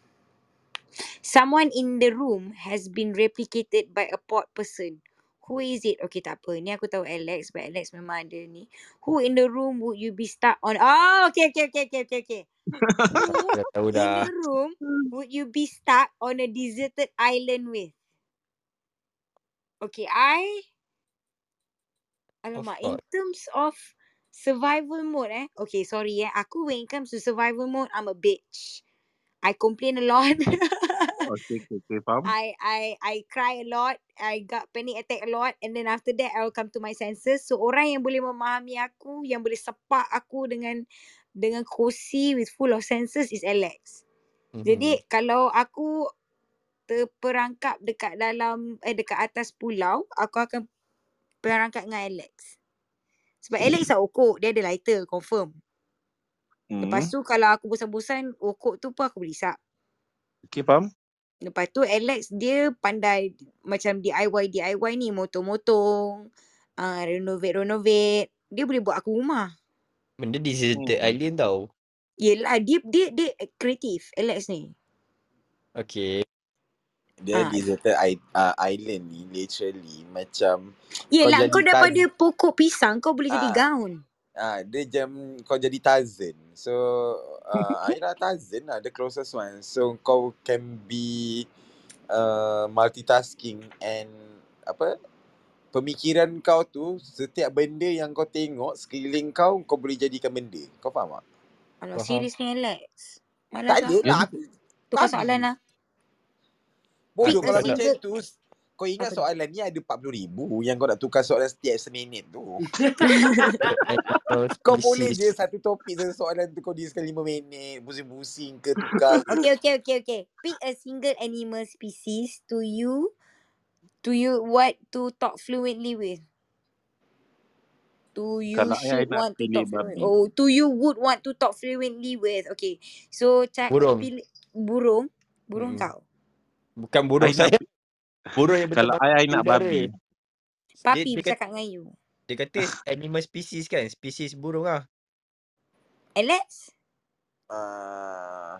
Someone in the room has been replicated by a pod person. Who is it? Okay, tak apa. Ni aku tahu Alex. But Alex memang ada ni. Who in the room would you be stuck on? Oh, okay, okay, okay, okay, okay, okay. Who Dah tahu in dah. the room would you be stuck on a deserted island with? Okay, I... Alamak, in course. terms of survival mode eh. Okay, sorry eh. Aku when it comes to survival mode, I'm a bitch. I complain a lot. Okay, okay, okay, faham. I I I cry a lot. I got panic attack a lot and then after that I will come to my senses. So orang yang boleh memahami aku, yang boleh sepak aku dengan dengan kosi with full of senses is Alex. Mhm. Jadi kalau aku terperangkap dekat dalam eh dekat atas pulau, aku akan perangkap dengan Alex. Sebab Alex tak okok, dia ada lighter confirm. Lepas Hmm. tu kalau aku bosan-bosan, okok tu pun aku boleh isap. Okay, faham. Lepas tu Alex dia pandai macam DIY DIY ni motong-motong, uh, renovate renovate. dia boleh buat aku rumah. Benda deserted Hmm. island tau. Yelah dia dia dia kreatif Alex ni. Okay. Dia Ah. deserted i- uh, island ni literally macam Yelah jadi kau daripada Taz- pokok pisang kau boleh jadi Ah. gaun. Ah dia jam kau jadi Tarzan. So uh, Aira Tarzan lah the closest one. So kau can be uh, multitasking and apa pemikiran kau tu setiap benda yang kau tengok sekeliling kau kau boleh jadikan benda. Kau faham tak? Alah Faham. serius ni Alex. Tak Malas ada lah. Tukar soalan lah. Bodoh kalau macam tu kau ingat Apa soalan ni ada 40 ribu yang kau nak tukar soalan setiap seminit tu. Kau boleh je satu topik satu soalan tu kau diskan 5 minit, pusing-pusing ke tukar. Okay, okay, okay, okay. Pick a single animal species to you, to you what to talk fluently with. To you Kalau should want to talk fluently. babi. Oh, to you would want to talk fluently with. Okay. So, cak Burung. pilih burung. Burung Mm. kau. Bukan burung saya. Burung yang kalau berterbang I, I di nak babi. Dia, Papi dia, kata, bercakap dengan you. dia kata animal species kan. Species burung lah. Alex? Uh,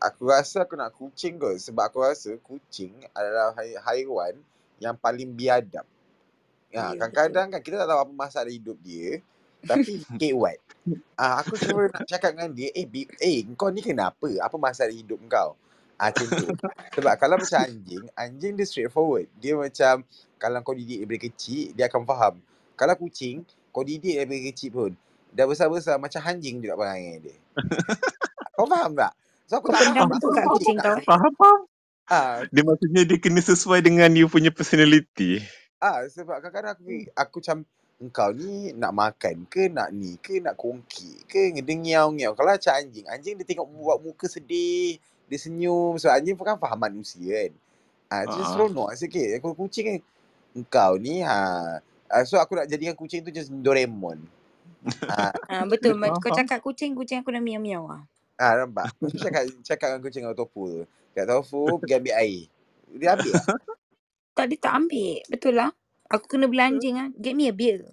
aku rasa aku nak kucing kot sebab aku rasa kucing adalah hai- haiwan yang paling biadab. Ya, Ya, betul. kadang-kadang kan kita tak tahu apa masalah hidup dia. Tapi kewat. Ah, aku cuma nak cakap dengan dia, eh, bi- eh kau ni kenapa? Apa masalah hidup kau? Ah, macam tu. Sebab kalau macam anjing, anjing dia straightforward. Dia macam, kalau kau didik daripada kecil, dia akan faham. Kalau kucing, kau didik daripada kecil pun, dah besar-besar macam anjing juga perangai dia. kau faham tak? So aku Kau tak faham. Aku kat kucing kau? Faham, faham. Ah, Dia maksudnya dia kena sesuai dengan you punya personality. Ah sebab kadang-kadang aku aku macam engkau ni nak makan ke nak ni ke nak kongki ke ngedengiau-ngiau. Kalau macam anjing, anjing dia tengok buat muka sedih, dia senyum sebab anjing pun kan faham manusia kan. Ah dia Ah. seronok sikit. Kalau kucing kan engkau ni ha ah, so aku nak jadikan kucing tu macam Doraemon. Ah, Ah, betul. Ma- Kau cakap kucing, kucing aku dah miau-miau lah. ah nampak. Aku cakap cakap dengan kucing dengan Tofu tu. Kat Tofu pergi ambil air. Dia ambil lah. Tak, dia tak ambil. Betul lah. Aku kena beli anjing lah. Get me a beer.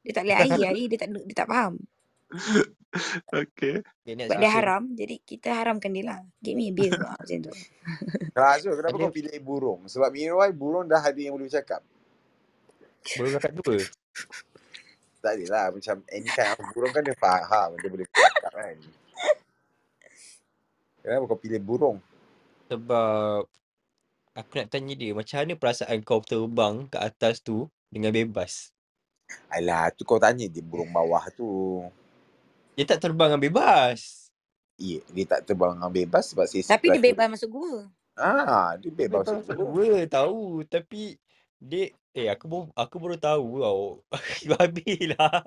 Dia tak boleh air. Air dia tak dia tak faham. Okay. Sebab dia haram. Jadi kita haramkan dia lah. Get me a beer. ah, macam tu. Kalau Azul, kenapa Ada kau pilih burung? Sebab Mirwai burung dah ada yang boleh bercakap. burung kakak dua. Tak adalah macam any kind of burung kan dia faham dia boleh bercakap kan. Kenapa kau pilih burung? Sebab aku nak tanya dia macam mana perasaan kau terbang ke atas tu dengan bebas. Alah, tu kau tanya dia burung bawah tu. Dia tak terbang dengan bebas. Ya, dia tak terbang dengan bebas sebab sesi Tapi dia bebas masuk gua. Ah, dia bebas bebas masuk masuk gua. dua tahu tapi dia eh aku baru aku baru tahu tau. Babilah.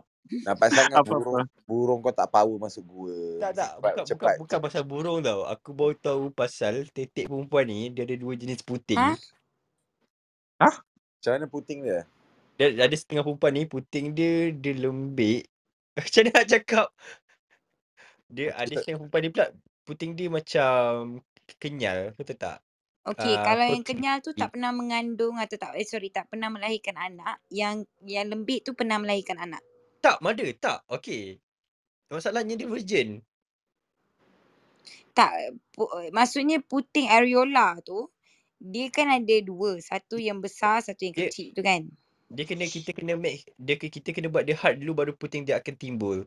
Nampak sangat burung burung kau tak power masuk gua. Tak tak Cepat, bukan bukan cepat. bukan pasal burung tau. Aku baru tahu pasal tetek perempuan ni dia ada dua jenis puting. Ha? Macam mana puting dia? Dia ada setengah perempuan ni puting dia dia lembik. Macam mana nak cakap? Dia ada setengah perempuan ni pula puting dia macam kenyal, betul tak? Okey, Ah, kalau yang kenyal tu tak pernah mengandung atau tak eh sorry tak pernah melahirkan anak, yang yang lembik tu pernah melahirkan anak. Tak, mana? Tak. Okey. Masalahnya dia virgin. Tak pu, maksudnya puting areola tu dia kan ada dua, satu yang besar, satu yang Dia kecil tu kan. Dia kena kita kena make dia kita kena buat dia hard dulu baru puting dia akan timbul.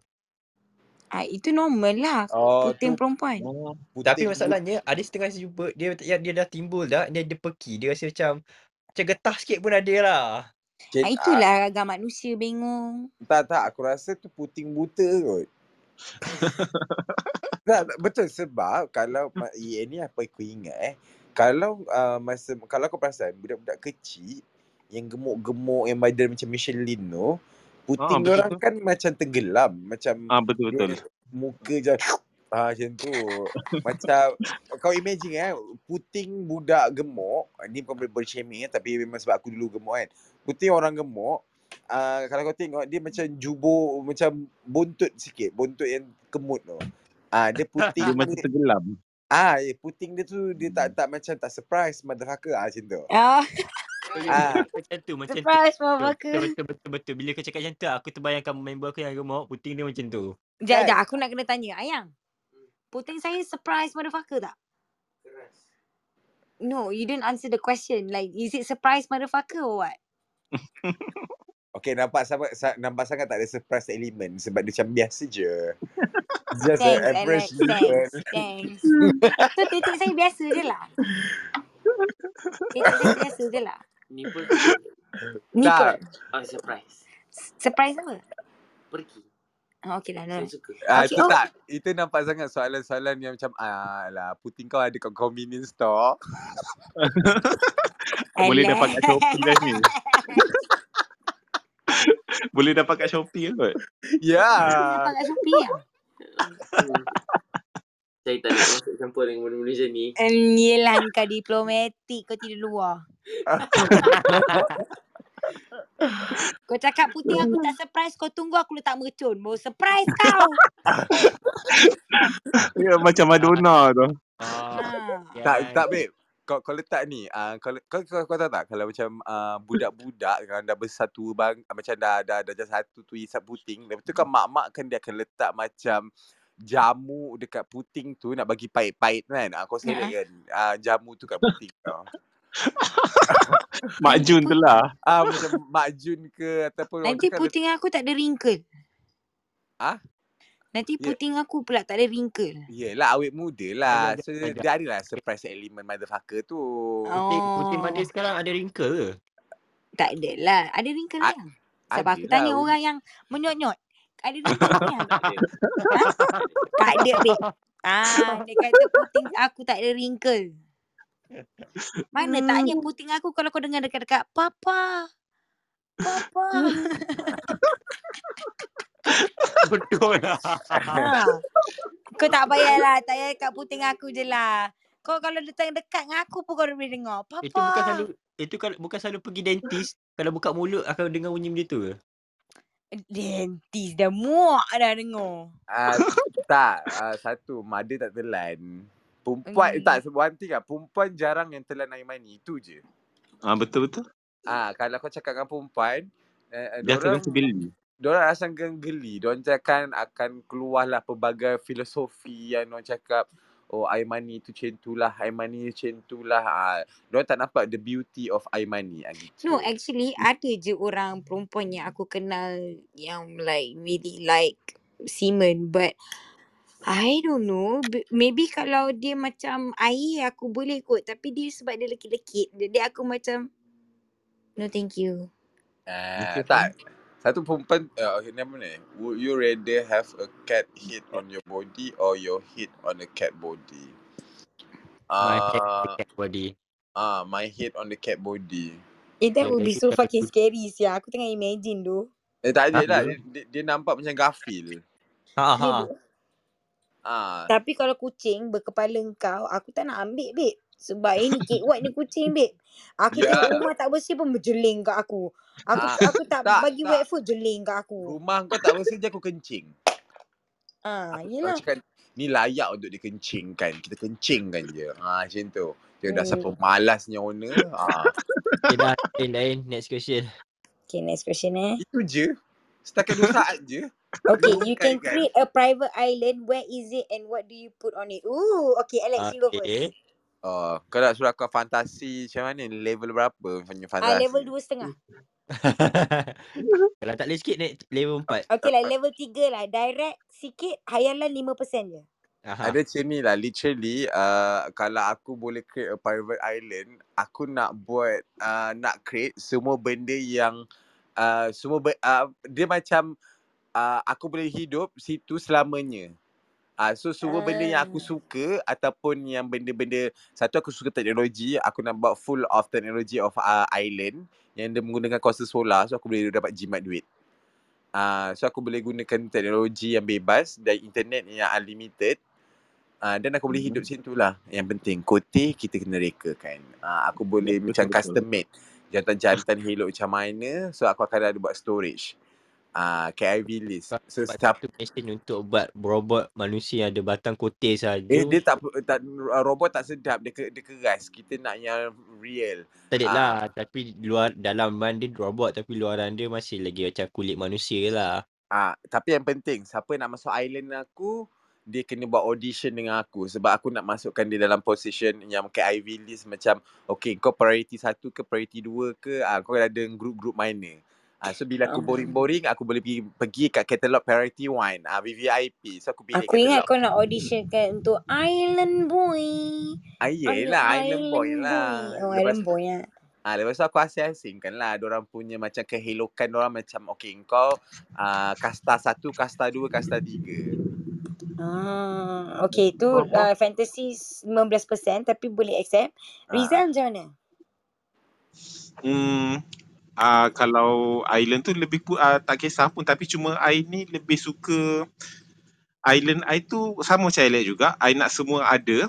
Ah itu normal lah Oh, puting tu perempuan. Oh. Tapi puting bu- masalahnya ada setengah saya jumpa dia dia, dia dah timbul dah, dia ada peki. Dia rasa macam macam getah sikit pun ada lah. Cik, Ah ah, itulah agak manusia bengong. tak tak aku rasa tu puting buta kot. tak, tak, betul sebab kalau ma- eh, ni apa aku ingat eh. Kalau uh, masa kalau kau perasan budak-budak kecil yang gemuk-gemuk yang badan macam Michelin tu, Ah, puting betul orang kan macam tenggelam, macam Ah, betul betul. dia muka je ah macam tu. macam kau imagine eh puting budak gemuk, ni bukan boleh body shaming eh tapi memang sebab aku dulu gemuk kan. Puting orang gemuk Uh, kalau kau tengok dia macam jubur macam buntut sikit, buntut yang kemut tu. Ah dia puting Dia macam tenggelam. ah ya, puting dia tu dia tak tak macam tak surprise motherfucker ah macam tu. Ah Ah. Macam tu macam tu. Surprise Betul, motherfucker. betul, betul, betul, betul. Bila kau cakap macam tu, aku terbayangkan member aku yang gemuk, puting dia macam tu. Sekejap, Kan? sekejap. Aku nak kena tanya. Ayang. Puting saya surprise motherfucker tak? Keras. No, you didn't answer the question. Like, is it surprise motherfucker or what? Okay, nampak sangat, sa- nampak sangat tak ada surprise element sebab dia macam biasa je. Just Thanks, an average Alex. human. Thanks. Thanks. So, titik saya biasa je lah. Titik saya biasa je lah. Ni pun Ni Tak. kot. ah, surprise. Surprise apa? Pergi. Oh, okay lah. Saya suka. Ah, Okay, itu oh. tak. Itu nampak sangat soalan-soalan yang macam ah lah puting kau ada kat convenience store. Boleh Alah. dapat kat Shopee kan ni. Boleh dapat kat Shopee kot. Ya. Nampak kat Shopee lah. Saya tak nak masuk campur dengan benda-benda macam ni. Um, yelah kau diplomatik kau tidur luar. kau cakap puting aku tak surprise kau tunggu aku letak mercun. Mau surprise kau. Ya, macam Madonna tu. Ah, ha. Tak yes. tak babe. Kau kau letak ni ah kau, kau kau kau tahu tak kalau macam ah, budak-budak kan dah bersatu bang ah, macam dah dah dah satu tu isap puting lepas tu kan mak-mak kan dia akan letak macam jamu dekat puting tu nak bagi pahit-pahit kan. Ah kau select kan ah, jamu tu kat puting kau. Mak Jun tu lah. Ah macam Mak Jun ke ataupun Nanti puting aku tak ada wrinkle. Ah? Nanti Ya. puting aku pula tak ada wrinkle. Yelah awet muda lah. Ada, So ada. dia ada lah surprise element motherfucker tu. Putih, putih Oh. manis sekarang ada wrinkle ke? Tak ada lah. Ada wrinkle A- yang. Sebab aku Ada tanya lah. orang yang menyot-nyot. Ada yang. Tak ada. Babe. Ah, dia kata puting aku tak ada wrinkle. Mana tanya puting aku kalau kau dengar dekat-dekat papa. Papa. Betul lah. ha. Kau tak payahlah tak payah kat puting aku je lah. Kau kalau datang dekat dengan aku pun kau boleh dengar. Papa. Itu bukan selalu itu kalau bukan selalu pergi dentist kalau buka mulut akan dengar bunyi macam tu ke? Dentist dah muak dah dengar. Ah, tak, ah, satu mother tak telan. Perempuan Hmm. tak one thing ah, perempuan jarang yang telan air mani, itu je. Ah betul betul. Ah, kalau kau cakap dengan perempuan, eh, eh, Biasa dorang biasa geli. dorang rasa akan geli. Dorang cakap akan keluarlah pelbagai filosofi yang dorang cakap oh air mani tu macam tu lah, air mani macam tu lah. Ah, dorang tak nampak the beauty of air mani ah, gitu. No, actually ada je orang perempuan yang aku kenal yang like really like semen but I don't know. B- Maybe kalau dia macam air aku boleh kot. Tapi dia sebab dia lekit-lekit. Jadi aku macam no thank you. Ah, Okey, tak. Satu perempuan uh, okay, nama ni. Would you rather have a cat hit on your body or your hit on a cat body? My Ah, dekat body. ah, my hit on the cat body. Eh that would be so fucking scary sia. Aku tengah imagine tu. Eh tak ada Ah, lah. Dia, dia, dia nampak macam Garfield. Ha Ya, ha. babe. Ah, Tapi kalau kucing berkepala kau, aku tak nak ambil babe. Sebab ini cake white ni kucing babe. Aku tengok rumah tak bersih pun berjeling kat aku. Aku Ah, aku tak, tak, bagi tak. wet food jeling kat aku. rumah kau tak bersih je aku kencing. Ah, Aku, aku yelah. cakap ni layak untuk dikencingkan. Kita kencingkan je. Ah, macam tu. Dia dah siapa Oh. malasnya owner. Ah, Okay dah. Lain lain. Next question. Okay, next question eh. itu je. Setakat dua saat je. Okay, you bukan can kan. create a private island. Where is it and what do you put on it? Ooh, okay, Alex, you go first. Okay. Oh, kau nak suruh aku fantasi macam mana? Level berapa punya Ah, fantasi? level dua setengah. Kalau tak boleh sikit naik level 4. Okay lah, level tiga lah. Direct sikit, hayalan 5% je. Aha. Ada macam ni lah Literally uh, Kalau aku boleh create a private island Aku nak buat uh, Nak create Semua benda yang uh, Semua ber, uh, Dia macam uh, Aku boleh hidup Situ selamanya uh, So semua benda yang aku Ah. suka Ataupun yang benda-benda Satu aku suka teknologi Aku nak buat full of technology of uh, island Yang dia menggunakan kuasa solar So aku boleh dapat jimat duit Uh, so aku boleh gunakan teknologi yang bebas dan internet yang unlimited Uh, dan aku boleh hidup macam tu lah. Yang penting koteh kita kena rekakan. Uh, aku boleh Betul, macam betul. custom made. Jantan-jantan hello macam mana. So aku akan ada buat storage. Ah, KIV list. So sebab setiap satu mesin untuk buat robot manusia yang ada batang kotir saja. Eh dia tak tak robot tak sedap dia dia keras. Kita nak yang real. Tak Ah. lah. Tapi luar dalaman dia robot tapi luaran dia masih lagi macam kulit manusia lah. Ah, tapi yang penting siapa nak masuk island aku dia kena buat audition dengan aku sebab aku nak masukkan dia dalam position yang KIV list macam okay kau priority satu ke priority dua ke ah, kau ada group-group mana. Ah, so bila aku Ah. boring-boring aku boleh pergi pergi kat katalog priority one ah VVIP. So aku pilih Aku ingat kau nak audition kan untuk Island Boy. Ah, you yelah Island Boy lah. Oh, Lepas Island Boy lah. Ah, lepas tu aku asing-asingkan lah. Diorang punya macam kehelokan diorang macam okay kau uh, kasta satu, kasta dua, kasta tiga. Ah, okay tu Oh, oh. uh, fantasy 19% tapi boleh accept. Ah. Rizal macam mana? Hmm, uh, kalau island tu lebih pu- uh, tak kisah pun tapi cuma I ni lebih suka island I tu sama macam Alex juga. I nak semua ada.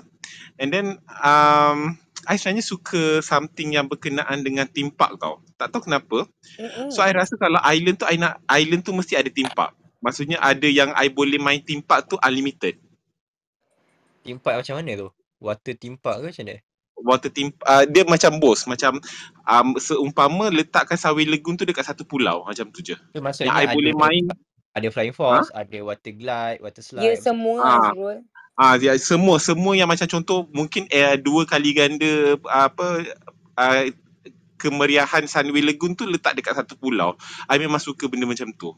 And then um, I sebenarnya suka something yang berkenaan dengan theme park tau. Tak tahu kenapa. Mm-mm. So I rasa kalau island tu I nak island tu mesti ada theme park. Maksudnya ada yang I boleh main theme park tu unlimited. Theme park macam mana tu? Water theme park ke macam mana? Water theme uh, dia macam bos macam um, seumpama letakkan Sawi Lagoon tu dekat satu pulau macam tu je. Tu Yang maksudnya I boleh main ada flying fox, ada water glide, water Dia slide. semua Ah. Azrul. Ah, dia semua semua yang macam contoh mungkin eh, dua kali ganda apa uh, kemeriahan Sunway Lagoon tu letak dekat satu pulau. I memang suka benda macam tu.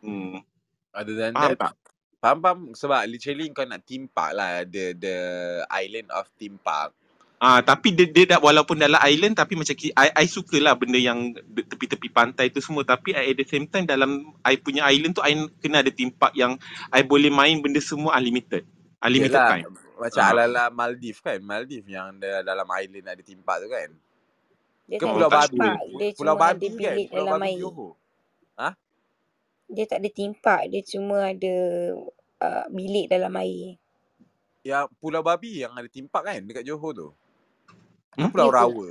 Hmm, Other than faham that, tak? Faham faham sebab literally kau nak theme park lah. The the island of theme park. Ah, tapi dia, dia dah walaupun dalam island tapi macam ki- I, I suka lah benda yang tepi-tepi pantai tu semua tapi I, at the same time dalam I punya island tu I kena ada theme park yang I boleh main benda semua unlimited. Unlimited Yelah, time. macam Ah. ala-ala Maldives kan. Maldives yang da- dalam island ada theme park tu kan. Dia Ke Pulau ada Babi. Pulau ada Babi kan? Pulau Babi air. Johor. Dia tak ada timpak. Dia cuma ada uh, bilik dalam air. Ya Pulau Babi yang ada theme park kan dekat Johor tu. Hmm? Pulau Ya? Rawa.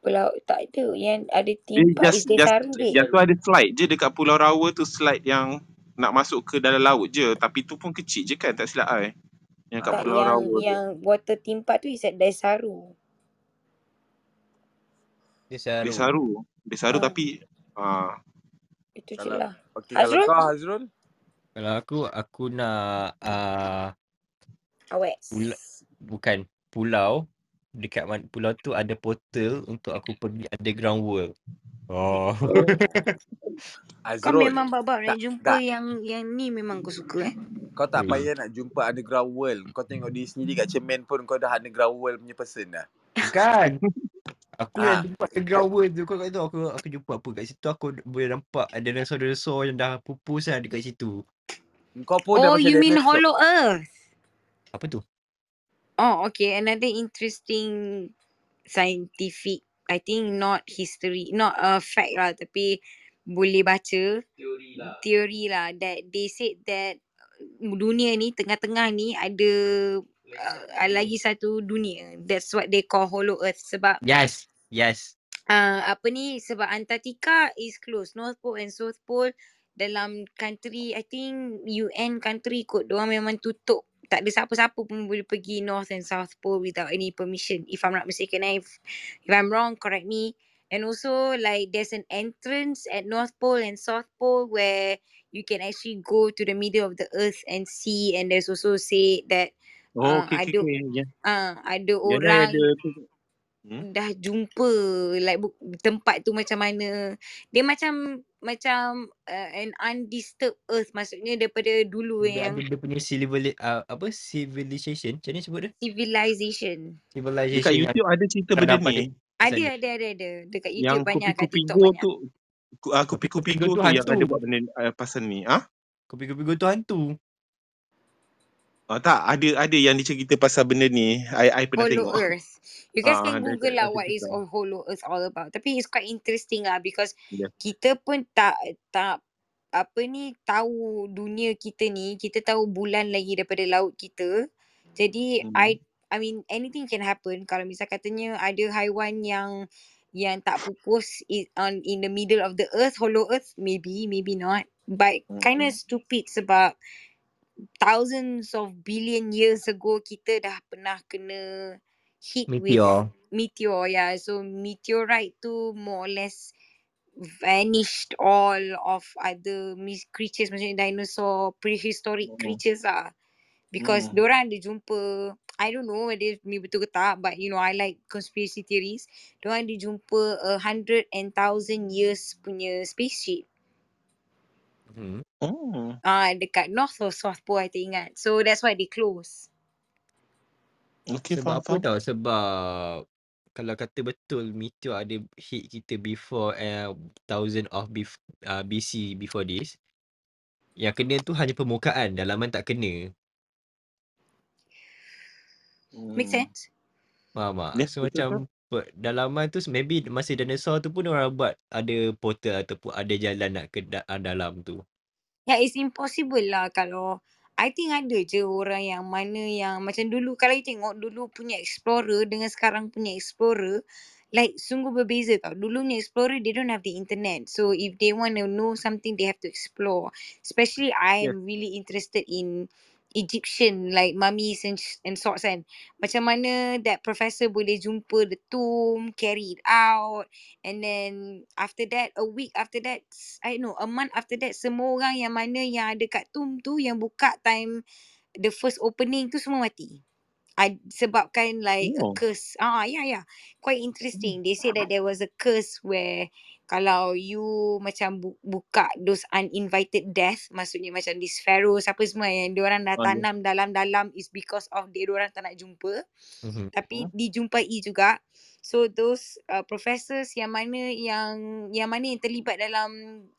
Pulau tak ada. Yang ada Dia timpak just, just, Desaru dek. yang tu ada slide je dekat Pulau Rawa tu slide yang nak masuk ke dalam laut je. Tapi tu pun kecil je kan tak silap I. Yang kat Tak Pulau yang Rawa tu. yang water timpak tu is at Desaru. Dia saru. Dia saru. Dia saru Ah. tapi ah, Itu je Kalau lah. kalau Hazrul? kau Hazrul Kalau aku aku nak uh, Awet. pula, bukan pulau dekat man, pulau tu ada portal untuk aku pergi underground world. Oh. Oh. Kau Azrul memang bab-bab nak jumpa tak yang yang ni memang kau suka eh. kau tak Hmm. payah nak jumpa underground world. Kau tengok diri sendiri kat cermin pun kau dah underground world punya person dah. Bukan. Aku yang Ah, jumpa underground tu kau kat tu aku aku jumpa apa kat situ aku boleh nampak ada dinosaur-dinosaur yang dah pupus kan dekat situ. kau pun dah Oh, macam you mean dinosaur. Hollow Earth? Apa tu? Oh, okay. Another interesting scientific, I think not history, not a fact lah, tapi boleh baca Teori lah. teori lah that they said that dunia ni tengah-tengah ni ada uh, lagi satu dunia. That's what they call Hollow Earth sebab Yes. Yes. uh, apa ni sebab Antarctica is closed. North Pole and South Pole dalam country I think UN country kot diorang memang tutup tak ada siapa-siapa pun boleh pergi North and South Pole without any permission if I'm not mistaken eh. if, if I'm wrong correct me and also like there's an entrance at North Pole and South Pole where you can actually go to the middle of the earth and see and there's also say that oh uh, okay, okay, ada okay. Ya. uh, ada Yang ni orang ada. Hmm? dah jumpa like bu- tempat tu macam mana dia macam macam uh, an undisturbed earth maksudnya daripada dulu Dia ada yang dia punya civil uh, apa civilization. Macam mana sebut dia? civilization Dekat Civilization yang YouTube ada cerita benda ni. ada ada ada ada dekat Yang YouTube banyak kat TikTok banyak tu ku- ah, kopi-kopi Kopi-kopi go tu tu yang ada hantu. buat benda uh, pasal ni. Ah? Kopi-kopi tu hantu. Ah, tak, ada ada yang dia cerita pasal benda ni. I I pernah Hollow tengok. Earth you guys Ah, can google lah what is all Hollow Earth all about tapi it's quite interesting lah because Ya. kita pun tak tak apa ni tahu dunia kita ni kita tahu bulan lagi daripada laut kita jadi Hmm. I I mean anything can happen kalau misal katanya ada haiwan yang yang tak pupus is on in the middle of the earth, hollow earth, maybe, maybe not. But kind of Mm-mm. stupid sebab thousands of billion years ago kita dah pernah kena hit with Meteor. meteor yeah so meteorite tu more or less vanished all of other mis- creatures macam dinosaur prehistoric Mm. creatures lah because Mm. diorang ada jumpa I don't know whether ni betul ke tak but you know I like conspiracy theories diorang ada jumpa a hundred and thousand years punya spaceship Hmm. Oh. ah dekat north or south pole I tak ingat so that's why they close Okay, Sebab faham, apa faham. tau? Sebab kalau kata betul meteor ada hit kita before uh, thousand of bef- uh, BC before this, yang kena tu hanya permukaan, dalaman tak kena. make Hmm. sense Faham tak? Yes, So betul, macam dalaman tu maybe masa dinosaur tu pun orang buat ada portal ataupun ada jalan nak ke da- ah, dalam tu. Ya, it's impossible lah kalau I think ada je orang yang mana yang macam dulu kalau you tengok dulu punya explorer dengan sekarang punya explorer like sungguh berbeza tau. Dulu punya explorer they don't have the internet. So if they want to know something they have to explore. Especially I am really interested in Egyptian like mummies and, and sorts kan. Macam mana that professor boleh jumpa the tomb, carry it out and then after that a week after that I know a month after that semua orang yang mana yang ada kat tomb tu yang buka time the first opening tu semua mati. I, sebabkan like a Oh. curse. Ah yeah yeah. Quite interesting. They said that there was a curse where kalau you macam bu- buka those uninvited death maksudnya macam this pharaoh siapa semua yang diorang dah Oh, yes. tanam dalam-dalam is because of dia diorang tak nak jumpa Mhm. tapi Hmm. dijumpai juga. So those uh, professors yang mana yang yang mana yang terlibat dalam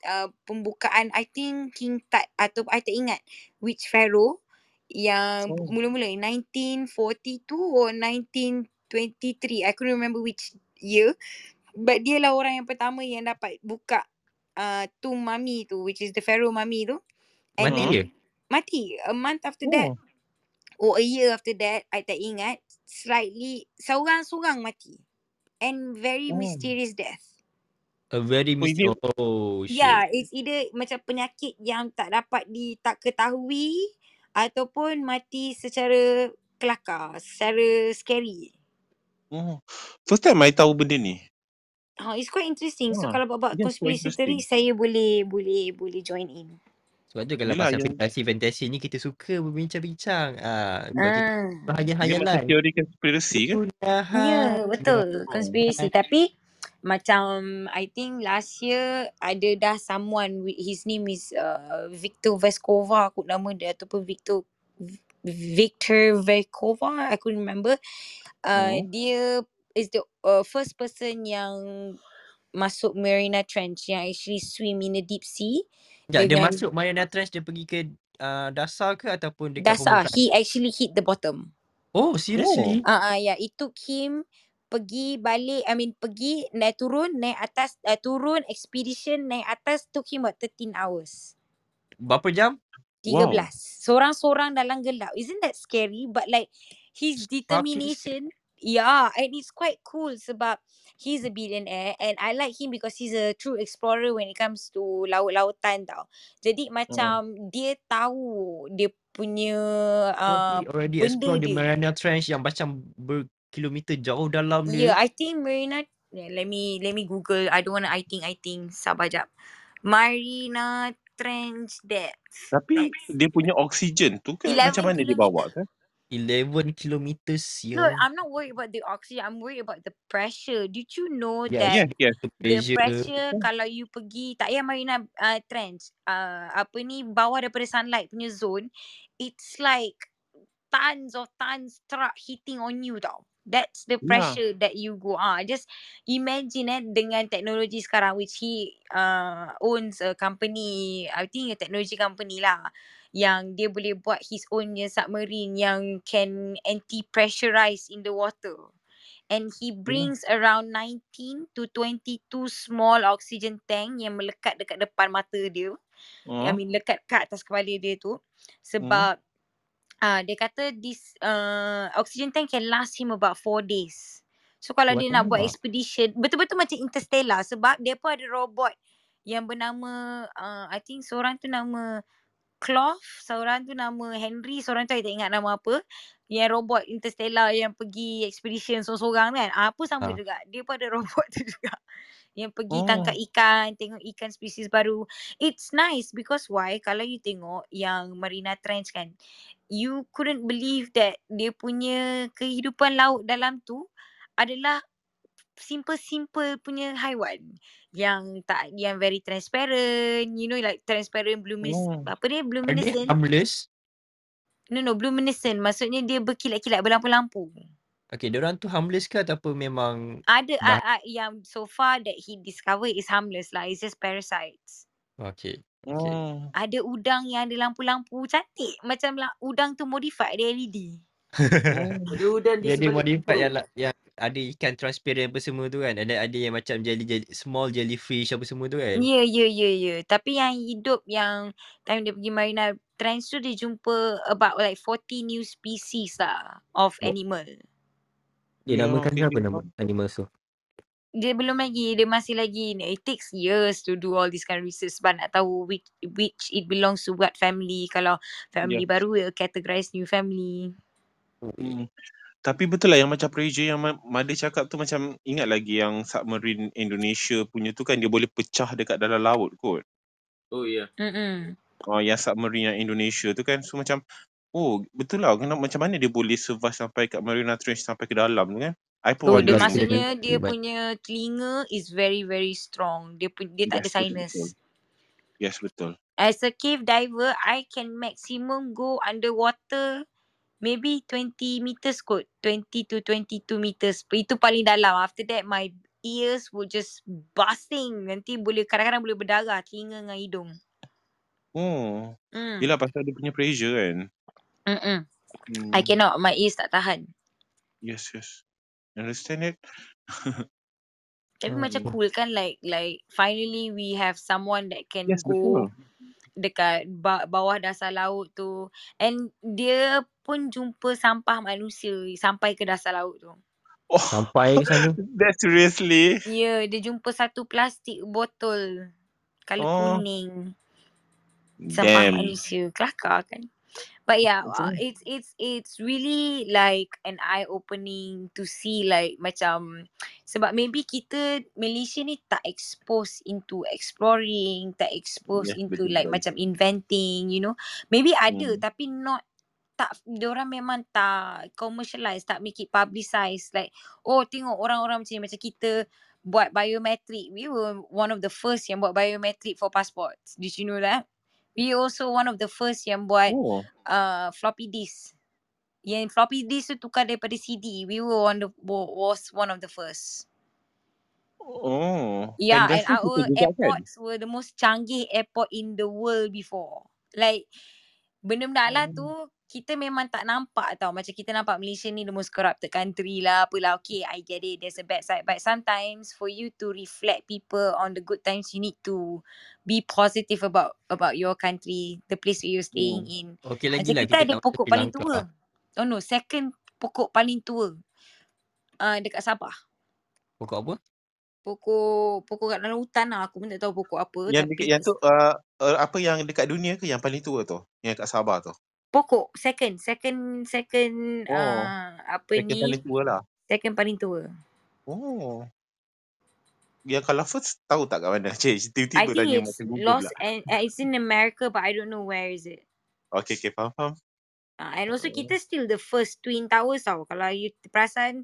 uh, pembukaan I think King Tut atau I tak ingat which pharaoh yang Oh. mula-mula 1942 or 1923 I couldn't remember which year but dia lah orang yang pertama yang dapat buka uh, tomb mummy tu which is the pharaoh mummy tu and Mati then dia? mati a month after that Oh. or a year after that I tak ingat slightly seorang-seorang mati and very Oh. mysterious death A very Oh, ini oh shit. yeah it's either macam penyakit yang tak dapat di tak ketahui ataupun mati secara kelakar secara scary Oh. First time I tahu benda ni. Oh, it's quite interesting. So Ah, kalau quite conspiracy theory interesting. saya boleh boleh boleh join in. Sebab tu kalau Yelah, pasal yang fantasi-fantasi ni kita suka berbincang-bincang. Ah, sebab kita Ah. dia macam berhayal-hayalan. teori konspirasi kan? Ya, betul. Conspiracy. Tapi macam I think last year ada dah someone with his name is uh, Victor Veskova aku nama dia ataupun Victor Victor Vekova I couldn't remember. Uh, Hmm. dia is the uh, first person yang masuk Marina Trench yang actually swim in the deep sea Sekejap, dia masuk Mariana Trench dia pergi ke uh, dasar ke ataupun dekat dasar. permukaan? He actually hit the bottom. Oh, Oh. seriously? Ah uh, uh, yeah, it took him pergi balik, I mean pergi naik turun, naik atas, uh, turun expedition naik atas took him about 13 hours. Berapa jam? 13. Wow. Seorang-seorang dalam gelap. Isn't that scary? But like his determination, yeah, and it's quite cool sebab he's a billionaire and I like him because he's a true explorer when it comes to laut-lautan tau. Jadi Hmm. macam dia tahu dia punya uh, he already benda explore the dia. Mariana Trench yang macam berkilometer jauh dalam Yeah, dia. I think Marina. Yeah, let me let me Google. I don't want to. I think I think. Sabar jap. Marina Trench depth. Tapi dia punya oksigen tu kan 11 macam mana dia bawa kan? 11 kilometers No, ya. I'm not worried about the oxygen. I'm worried about the pressure. Did you know Yes. that yes. The the pressure. pressure kalau you pergi tak payah Marina uh, Trench, uh, apa ni bawah daripada sunlight punya zone, it's like tons of tons truck hitting on you tau. That's the Yeah. pressure that you go. Ah, just imagine eh dengan teknologi sekarang which he uh, owns a company, I think a technology company lah yang dia boleh buat his own submarine yang can anti-pressurize in the water. And he Yeah. brings around 19 to 22 small oxygen tank yang melekat dekat depan mata dia. I Oh. mean lekat kat atas kepala dia tu. Hmm. Sebab uh, dia kata this uh, oxygen tank can last him about 4 days. So kalau Oh, dia nak buat expedition, betul-betul macam Interstellar sebab dia pun ada robot yang bernama uh, I think seorang tu nama Clough, seorang tu nama Henry, seorang tu I tak ingat nama apa. Yang robot Interstellar yang pergi expedition seorang-seorang kan. Ah, pun sama Ah. juga. Dia pun ada robot tu juga. Yang pergi Oh. tangkap ikan, tengok ikan spesies baru. It's nice because why? Kalau you tengok yang Marina Trench kan, you couldn't believe that dia punya kehidupan laut dalam tu adalah simple-simple punya haiwan yang tak yang very transparent you know like transparent luminescent Oh. apa dia luminescent harmless? no no luminescent maksudnya dia berkilat-kilat berlampu-lampu Okay, diorang tu harmless ke ataupun memang ada bah- uh, uh, yang so far that he discover is harmless lah it's just parasites Okay. Okay. Oh. ada udang yang ada lampu-lampu cantik macam lah, udang tu modified ada LED Oh. Ada udang di Dia ada sebalik modified yang, la- yang ada ikan transparent apa semua tu kan. Then ada yang macam jelly, jelly small jellyfish apa semua tu kan. Ya, ya, ya, ya. Tapi yang hidup yang time dia pergi Marina Trench tu dia jumpa about like 40 new species lah of Oh. animal. Dia Ya, namakan okay, apa nama animal tu? Dia belum lagi, dia masih lagi, it takes years to do all this kind of research sebab nak tahu which, which it belongs to what family. Kalau family Yeah. baru, will categorize new family. Hmm. Tapi betul lah yang macam pressure yang Mada cakap tu macam ingat lagi yang submarine Indonesia punya tu kan dia boleh pecah dekat dalam laut kot. Oh ya. Mm-mm. Oh, yang submarine yang Indonesia tu kan so macam oh betul lah kenapa macam mana dia boleh survive sampai kat Marina Trench sampai ke dalam tu kan. I pun Oh, Oh, dia maksudnya dia punya telinga is very very strong. Dia pun dia tak ada Yes, betul, sinus. betul. Yes, betul. As a cave diver, I can maximum go underwater maybe 20 meters kot. 20 to 22 meters. Itu paling dalam. After that, my ears will just busting. Nanti boleh, kadang-kadang boleh berdarah telinga dengan hidung. Oh. Hmm. Yelah pasal dia punya pressure kan. Mm-mm. Hmm. I cannot. My ears tak tahan. Yes, yes. Understand it? Tapi Oh, macam yeah. cool kan like like finally we have someone that can Yes, go betul. dekat ba- bawah dasar laut tu and dia pun jumpa sampah manusia sampai ke dasar laut tu. Oh, Sampai ke sana. that seriously? Ya, yeah, dia jumpa satu plastik botol color Oh. kuning sampah Damn. manusia. Kelakar kan? But yeah, uh, it's it's it's really like an eye opening to see like macam sebab maybe kita Malaysia ni tak expose into exploring, tak expose Yes, into betul, like macam inventing, you know. Maybe ada Hmm. tapi not tak diorang memang tak commercialize, tak make it publicize like oh tengok orang-orang macam ni macam kita buat biometric. We were one of the first yang buat biometric for passports. Did you know that? We also one of the first yang buat Oh. uh, floppy disk. Yang floppy disk tu tukar daripada CD. We were one of wa- was one of the first. Oh. Yeah, And and our kan? airports were the most canggih airport in the world before. Like benda-benda lah tu Oh. Kita memang tak nampak tau. Macam kita nampak Malaysia ni the most corrupted country lah. Apalah. Okay, I get it. There's a bad side. But sometimes for you to reflect people on the good times, you need to be positive about about your country, the place where you're staying Hmm. in. Okey lagi Macam lah kita kita ada pokok paling tua. Oh no, second pokok paling tua. Uh, dekat Sabah. Pokok apa? Pokok pokok kat dalam hutan lah. Aku pun tak tahu pokok apa. Yang tapi dekat, yang tu uh, uh, apa yang dekat dunia ke yang paling tua tu? Yang kat Sabah tu? Pokok second second second Oh. uh, apa Second ni paling tua lah. second paling tua. Oh. Yang kalau first tahu tak kat mana? Cik, I tiba-tiba think tanya macam Google lost pula. and uh, it's in America but I don't know where is it. Okay, okay, faham, faham. Uh, and also Oh. kita still the first twin towers tau. Kalau you perasan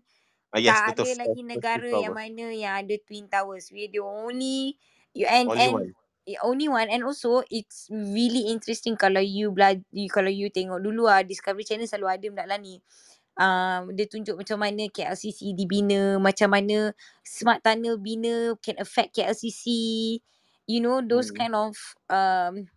Ah, yes, tak betul. ada lagi negara yang mana yang ada twin towers. We the only you and Only and one. Only one and also it's really interesting kalau you belajar kalau you tengok dulu ah Discovery Channel selalu ada benda lah ni. Um, dia tunjuk macam mana KLCC dibina, macam mana smart tunnel bina can affect KLCC. You know those Hmm. kind of um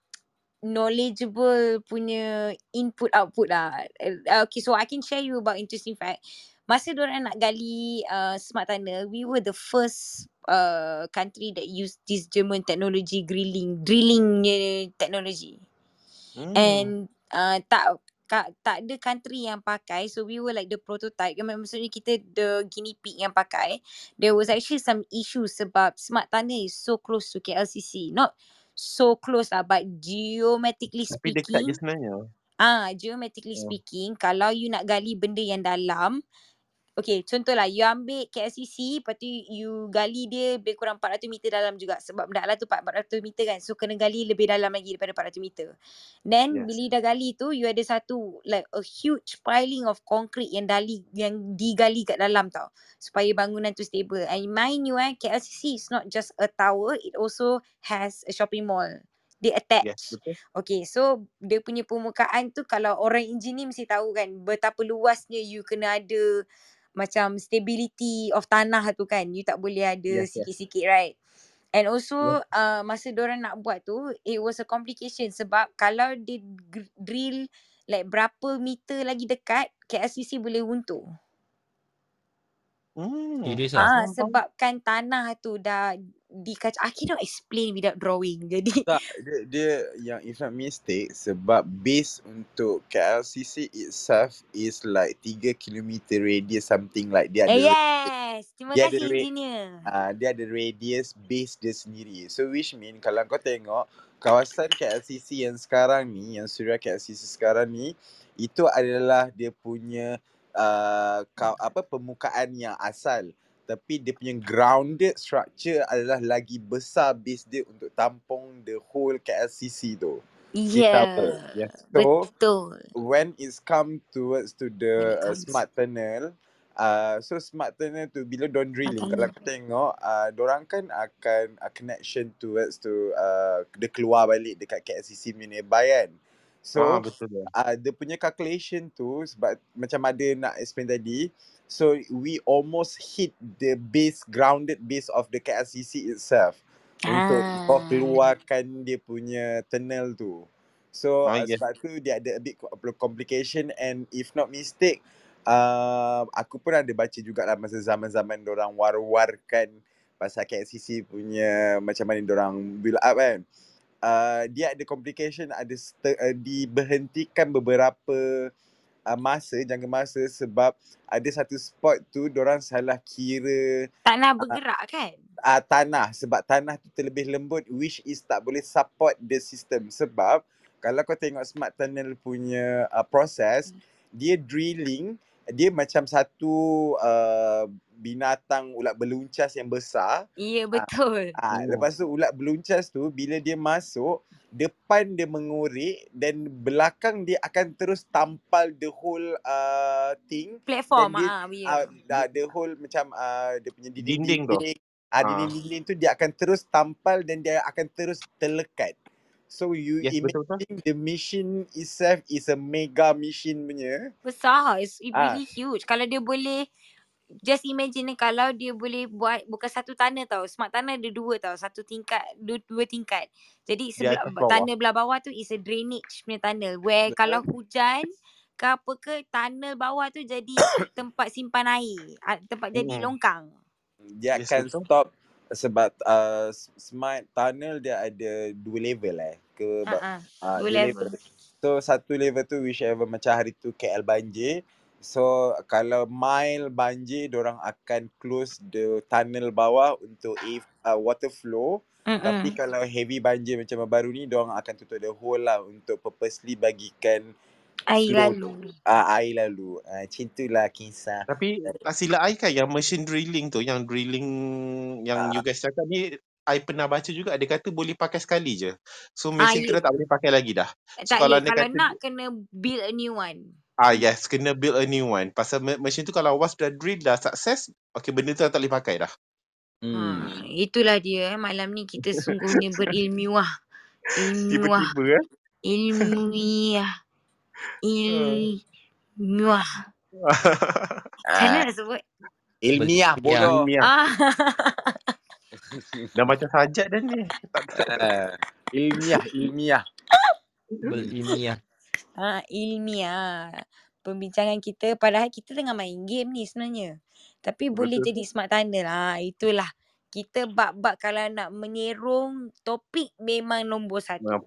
knowledgeable punya input output lah. Uh, okay, so I can share you about interesting fact. Masa diorang nak gali uh, smart tunnel, we were the first uh, country that used this German technology drilling, drilling technology. Hmm. And uh, tak ka, tak ada country yang pakai so we were like the prototype Mak- maksudnya kita the guinea pig yang pakai there was actually some issues sebab smart tunnel is so close to KLCC not so close lah but geometrically Tapi dekat je speaking sebenarnya. ah geometrically Oh. speaking kalau you nak gali benda yang dalam Okay, contohlah you ambil KLCC, lepas tu you gali dia lebih kurang 400 meter dalam juga. Sebab dalam tu 400 meter kan. So, kena gali lebih dalam lagi daripada 400 meter. Then, Yes. bila dah gali tu, you ada satu like a huge piling of concrete yang dali yang digali kat dalam tau. Supaya bangunan tu stable. And mind you eh, KLCC is not just a tower, it also has a shopping mall. They Yes, attach. betul. Okay, so dia punya permukaan tu kalau orang engineer mesti tahu kan betapa luasnya you kena ada macam stability of tanah tu kan. You tak boleh ada Yes, yes. sikit-sikit right. And Yes. also uh, masa diorang nak buat tu it was a complication sebab kalau dia drill like berapa meter lagi dekat KLCC boleh runtuh. Hmm. Ah ah. Sebabkan tanah tu dah dikacau. I cannot explain without drawing. Jadi Tak, dia, dia yang if not mistake sebab base untuk KLCC itself is like 3 km radius something like dia eh, ada yes. Terima dia ada kasih ra- engineer. uh, dia ada radius base dia sendiri. So which mean kalau kau tengok kawasan KLCC yang sekarang ni, yang Suria KLCC sekarang ni, itu adalah dia punya uh, ka- apa permukaan yang asal. Tapi dia punya grounded structure adalah lagi besar base dia untuk tampung the whole KLCC tu. Yeah. Yes. So Betul. when it's come towards to the uh, smart tunnel uh, so smart tunnel tu bila don drilling kalau tunnel. kau tengok uh, dorang kan akan uh, connection towards to uh, dia keluar balik dekat KLCC nearby kan Ah, so betul uh, dia punya calculation tu sebab macam ada nak explain tadi so we almost hit the base grounded base of the KLCC itself untuk kau Ah. keluarkan dia punya tunnel tu. So Ah, uh, yes. sebab tu dia ada a bit co- complication and if not mistake uh, aku pun ada baca jugalah masa zaman-zaman orang war-warkan pasal KLCC punya macam mana orang build up kan. Uh, dia ada complication ada st- uh, diberhentikan beberapa uh, masa jangka masa sebab ada satu spot tu orang salah kira Tak nak uh, bergerak kan? uh, tanah. Sebab tanah tu terlebih lembut which is tak boleh support the system. Sebab kalau kau tengok smart tunnel punya uh, proses dia drilling dia macam satu uh, binatang ulat beluncas yang besar Ya Ah, betul. Ah, Oh. lepas tu ulat beluncas tu bila dia masuk, depan dia mengorek dan belakang dia akan terus tampal the whole uh, thing Platform dia ah ya. uh, uh, the whole macam uh, dia punya Dinding tu. dinding-dinding ah Ah. dinding-dinding tu dia akan terus tampal dan dia akan terus terlekat. So you Yes, betul betul. imagine the machine itself is a mega machine punya. Besar. It's it Ah, really huge. Kalau dia boleh just imagine ni kalau dia boleh buat bukan satu tanah tau. Smart tanah ada dua tau. Satu tingkat, dua, dua tingkat. Jadi Di sebelah tanah belah bawah tu is a drainage punya tunnel. Where kalau betul. hujan ke apa ke tunnel bawah tu jadi tempat simpan air. Ah, Tempat jadi Hmm. longkang. Dia Yes, akan betul. stop sebab uh, smart tunnel dia ada dua level eh ke ah. uh, Dua level. level. So satu level tu whichever macam hari tu KL banjir. So kalau mile banjir orang akan close the tunnel bawah untuk if uh, water flow. Tapi Mm-mm. kalau heavy banjir macam baru ni orang akan tutup the whole lah untuk purposely bagikan Air flow lalu. uh, air lalu. Uh, macam itulah kisah. Tapi tak silap I kan yang machine drilling tu, yang drilling yang you Uh, guys cakap ni, I pernah baca juga dia kata boleh pakai sekali je. So Ah, mesin tu dah tak boleh pakai lagi dah. So Tak kalau Kalau kata nak kena build a new one. ah yes, kena build a new one. Pasal me- mesin tu kalau was dah drill dah sukses, okay benda tu dah tak boleh pakai dah. hmm. Ha, itulah dia eh. Malam ni kita sungguhnya berilmiah. Ilmiah. Tiba-tiba eh. Ilmiah. Ilmiah. Macam nak sebut? ilmiah Ilmiah. bodoh. Ilmiah. Ah. Dah macam sajak dah ni. Uh, ilmiah, ilmiah. Berilmiah. ha, ilmiah. Pembincangan kita padahal kita tengah main game ni sebenarnya. Tapi boleh Betul jadi tu. smart tunnel. Ha, itulah. Kita bab-bab kalau nak menyerong topik memang nombor satu.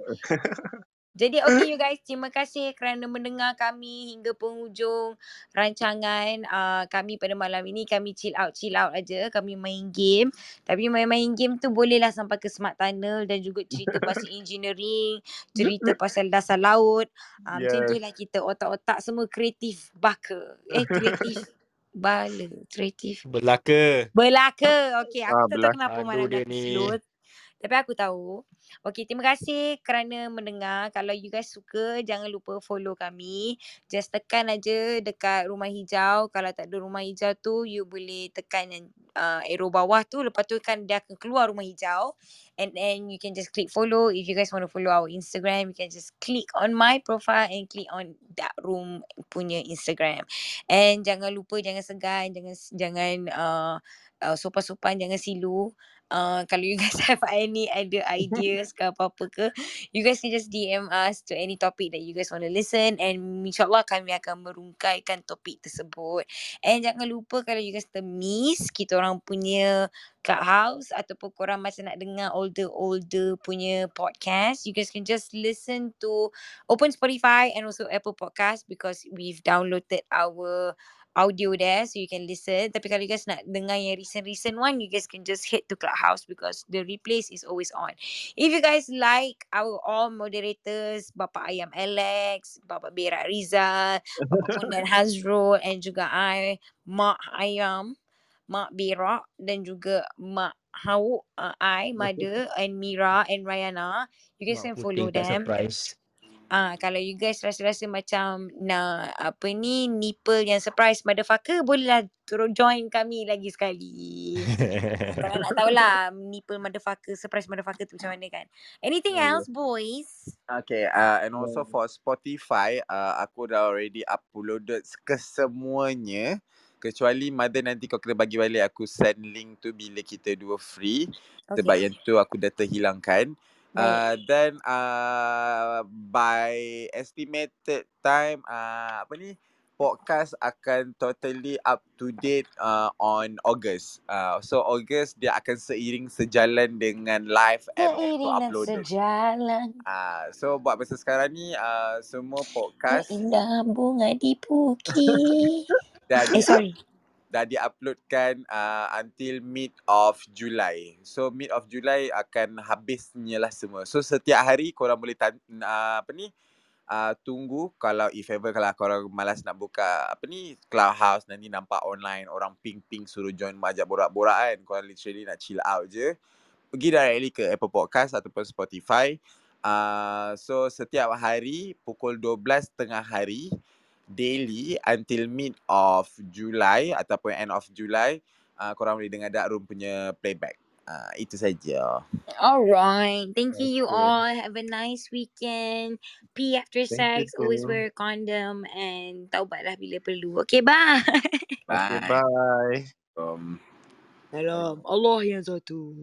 Jadi okay you guys, terima kasih kerana mendengar kami hingga penghujung rancangan uh, kami pada malam ini. Kami chill out, chill out aja. Kami main game. Tapi main-main game tu bolehlah sampai ke Smart Tunnel dan juga cerita pasal engineering, cerita pasal dasar laut. Uh, Macam tu Yes. lah kita otak-otak semua kreatif baka. Eh kreatif bala, kreatif Belaka. Belaka. Okey, aku Ah, tak tahu kenapa malam ni ni. float. Tapi aku tahu. Okey, terima kasih kerana mendengar. Kalau you guys suka, jangan lupa follow kami. Just tekan aja dekat rumah hijau. Kalau tak ada rumah hijau tu, you boleh tekan yang uh, arrow bawah tu. Lepas tu kan dia akan keluar rumah hijau. And then you can just click follow. If you guys want to follow our Instagram, you can just click on my profile and click on that room punya Instagram. And jangan lupa, jangan segan, jangan jangan uh, uh, sopan-sopan, jangan silu. Uh, kalau you guys have any other ideas ke apa-apa ke, you guys can just DM us to any topic that you guys want to listen and insyaAllah kami akan merungkaikan topik tersebut. And jangan lupa kalau you guys termiss kita orang punya clubhouse ataupun korang macam nak dengar older-older punya podcast, you guys can just listen to open Spotify and also Apple Podcast because we've downloaded our audio there so you can listen. Tapi kalau you guys nak dengar yang recent-recent one, you guys can just head to Clubhouse because the replays is always on. If you guys like our all moderators, Bapa Ayam Alex, Bapa Berak Rizal, Bapa Pondan Hazrul and juga I, Mak Ayam, Mak Berak dan juga Mak Hau, uh, I, Mother and Mira and Rayana. You guys Mak can follow them. surprise. Ah, kalau you guys rasa-rasa macam nak apa ni nipple yang surprise motherfucker bolehlah turun join kami lagi sekali. Kalau nak tahulah nipple motherfucker surprise motherfucker tu macam mana kan. Anything ya. else boys? Okay, uh, and also for Spotify, uh, aku dah already uploaded ke semuanya. Kecuali mother nanti kau kena bagi balik aku send link tu bila kita dua free. Sebab Okay. yang tu aku dah terhilangkan. Uh, then uh, by estimated time uh, apa ni podcast akan totally up to date uh, on August. Uh, so August dia akan seiring sejalan dengan live and also Seiring dan uploaded. sejalan Uh, so buat masa sekarang ni uh, semua podcast indah bunga di bukit. dah Eh sorry. Dah diuploadkan uh, until mid of July. So mid of July akan habisnya lah semua. So setiap hari korang boleh tan- uh, apa ni uh, tunggu kalau if ever kalau korang malas nak buka apa ni clubhouse nanti nampak online orang ping-ping suruh join ajak borak-borak kan. Korang literally nak chill out je. Pergi directly ke Apple Podcast ataupun Spotify. Uh, so setiap hari pukul 12 tengah hari daily until mid of July ataupun end of July uh, korang boleh dengar Dark Room punya playback. Uh, itu saja. Alright. Thank you you Okay. all. Have a nice weekend. Pee after Thank you sex. Always too. wear a condom and taubatlah bila perlu. Okay, bye. Okay, Bye. bye. Um, Salam. Allah yang satu.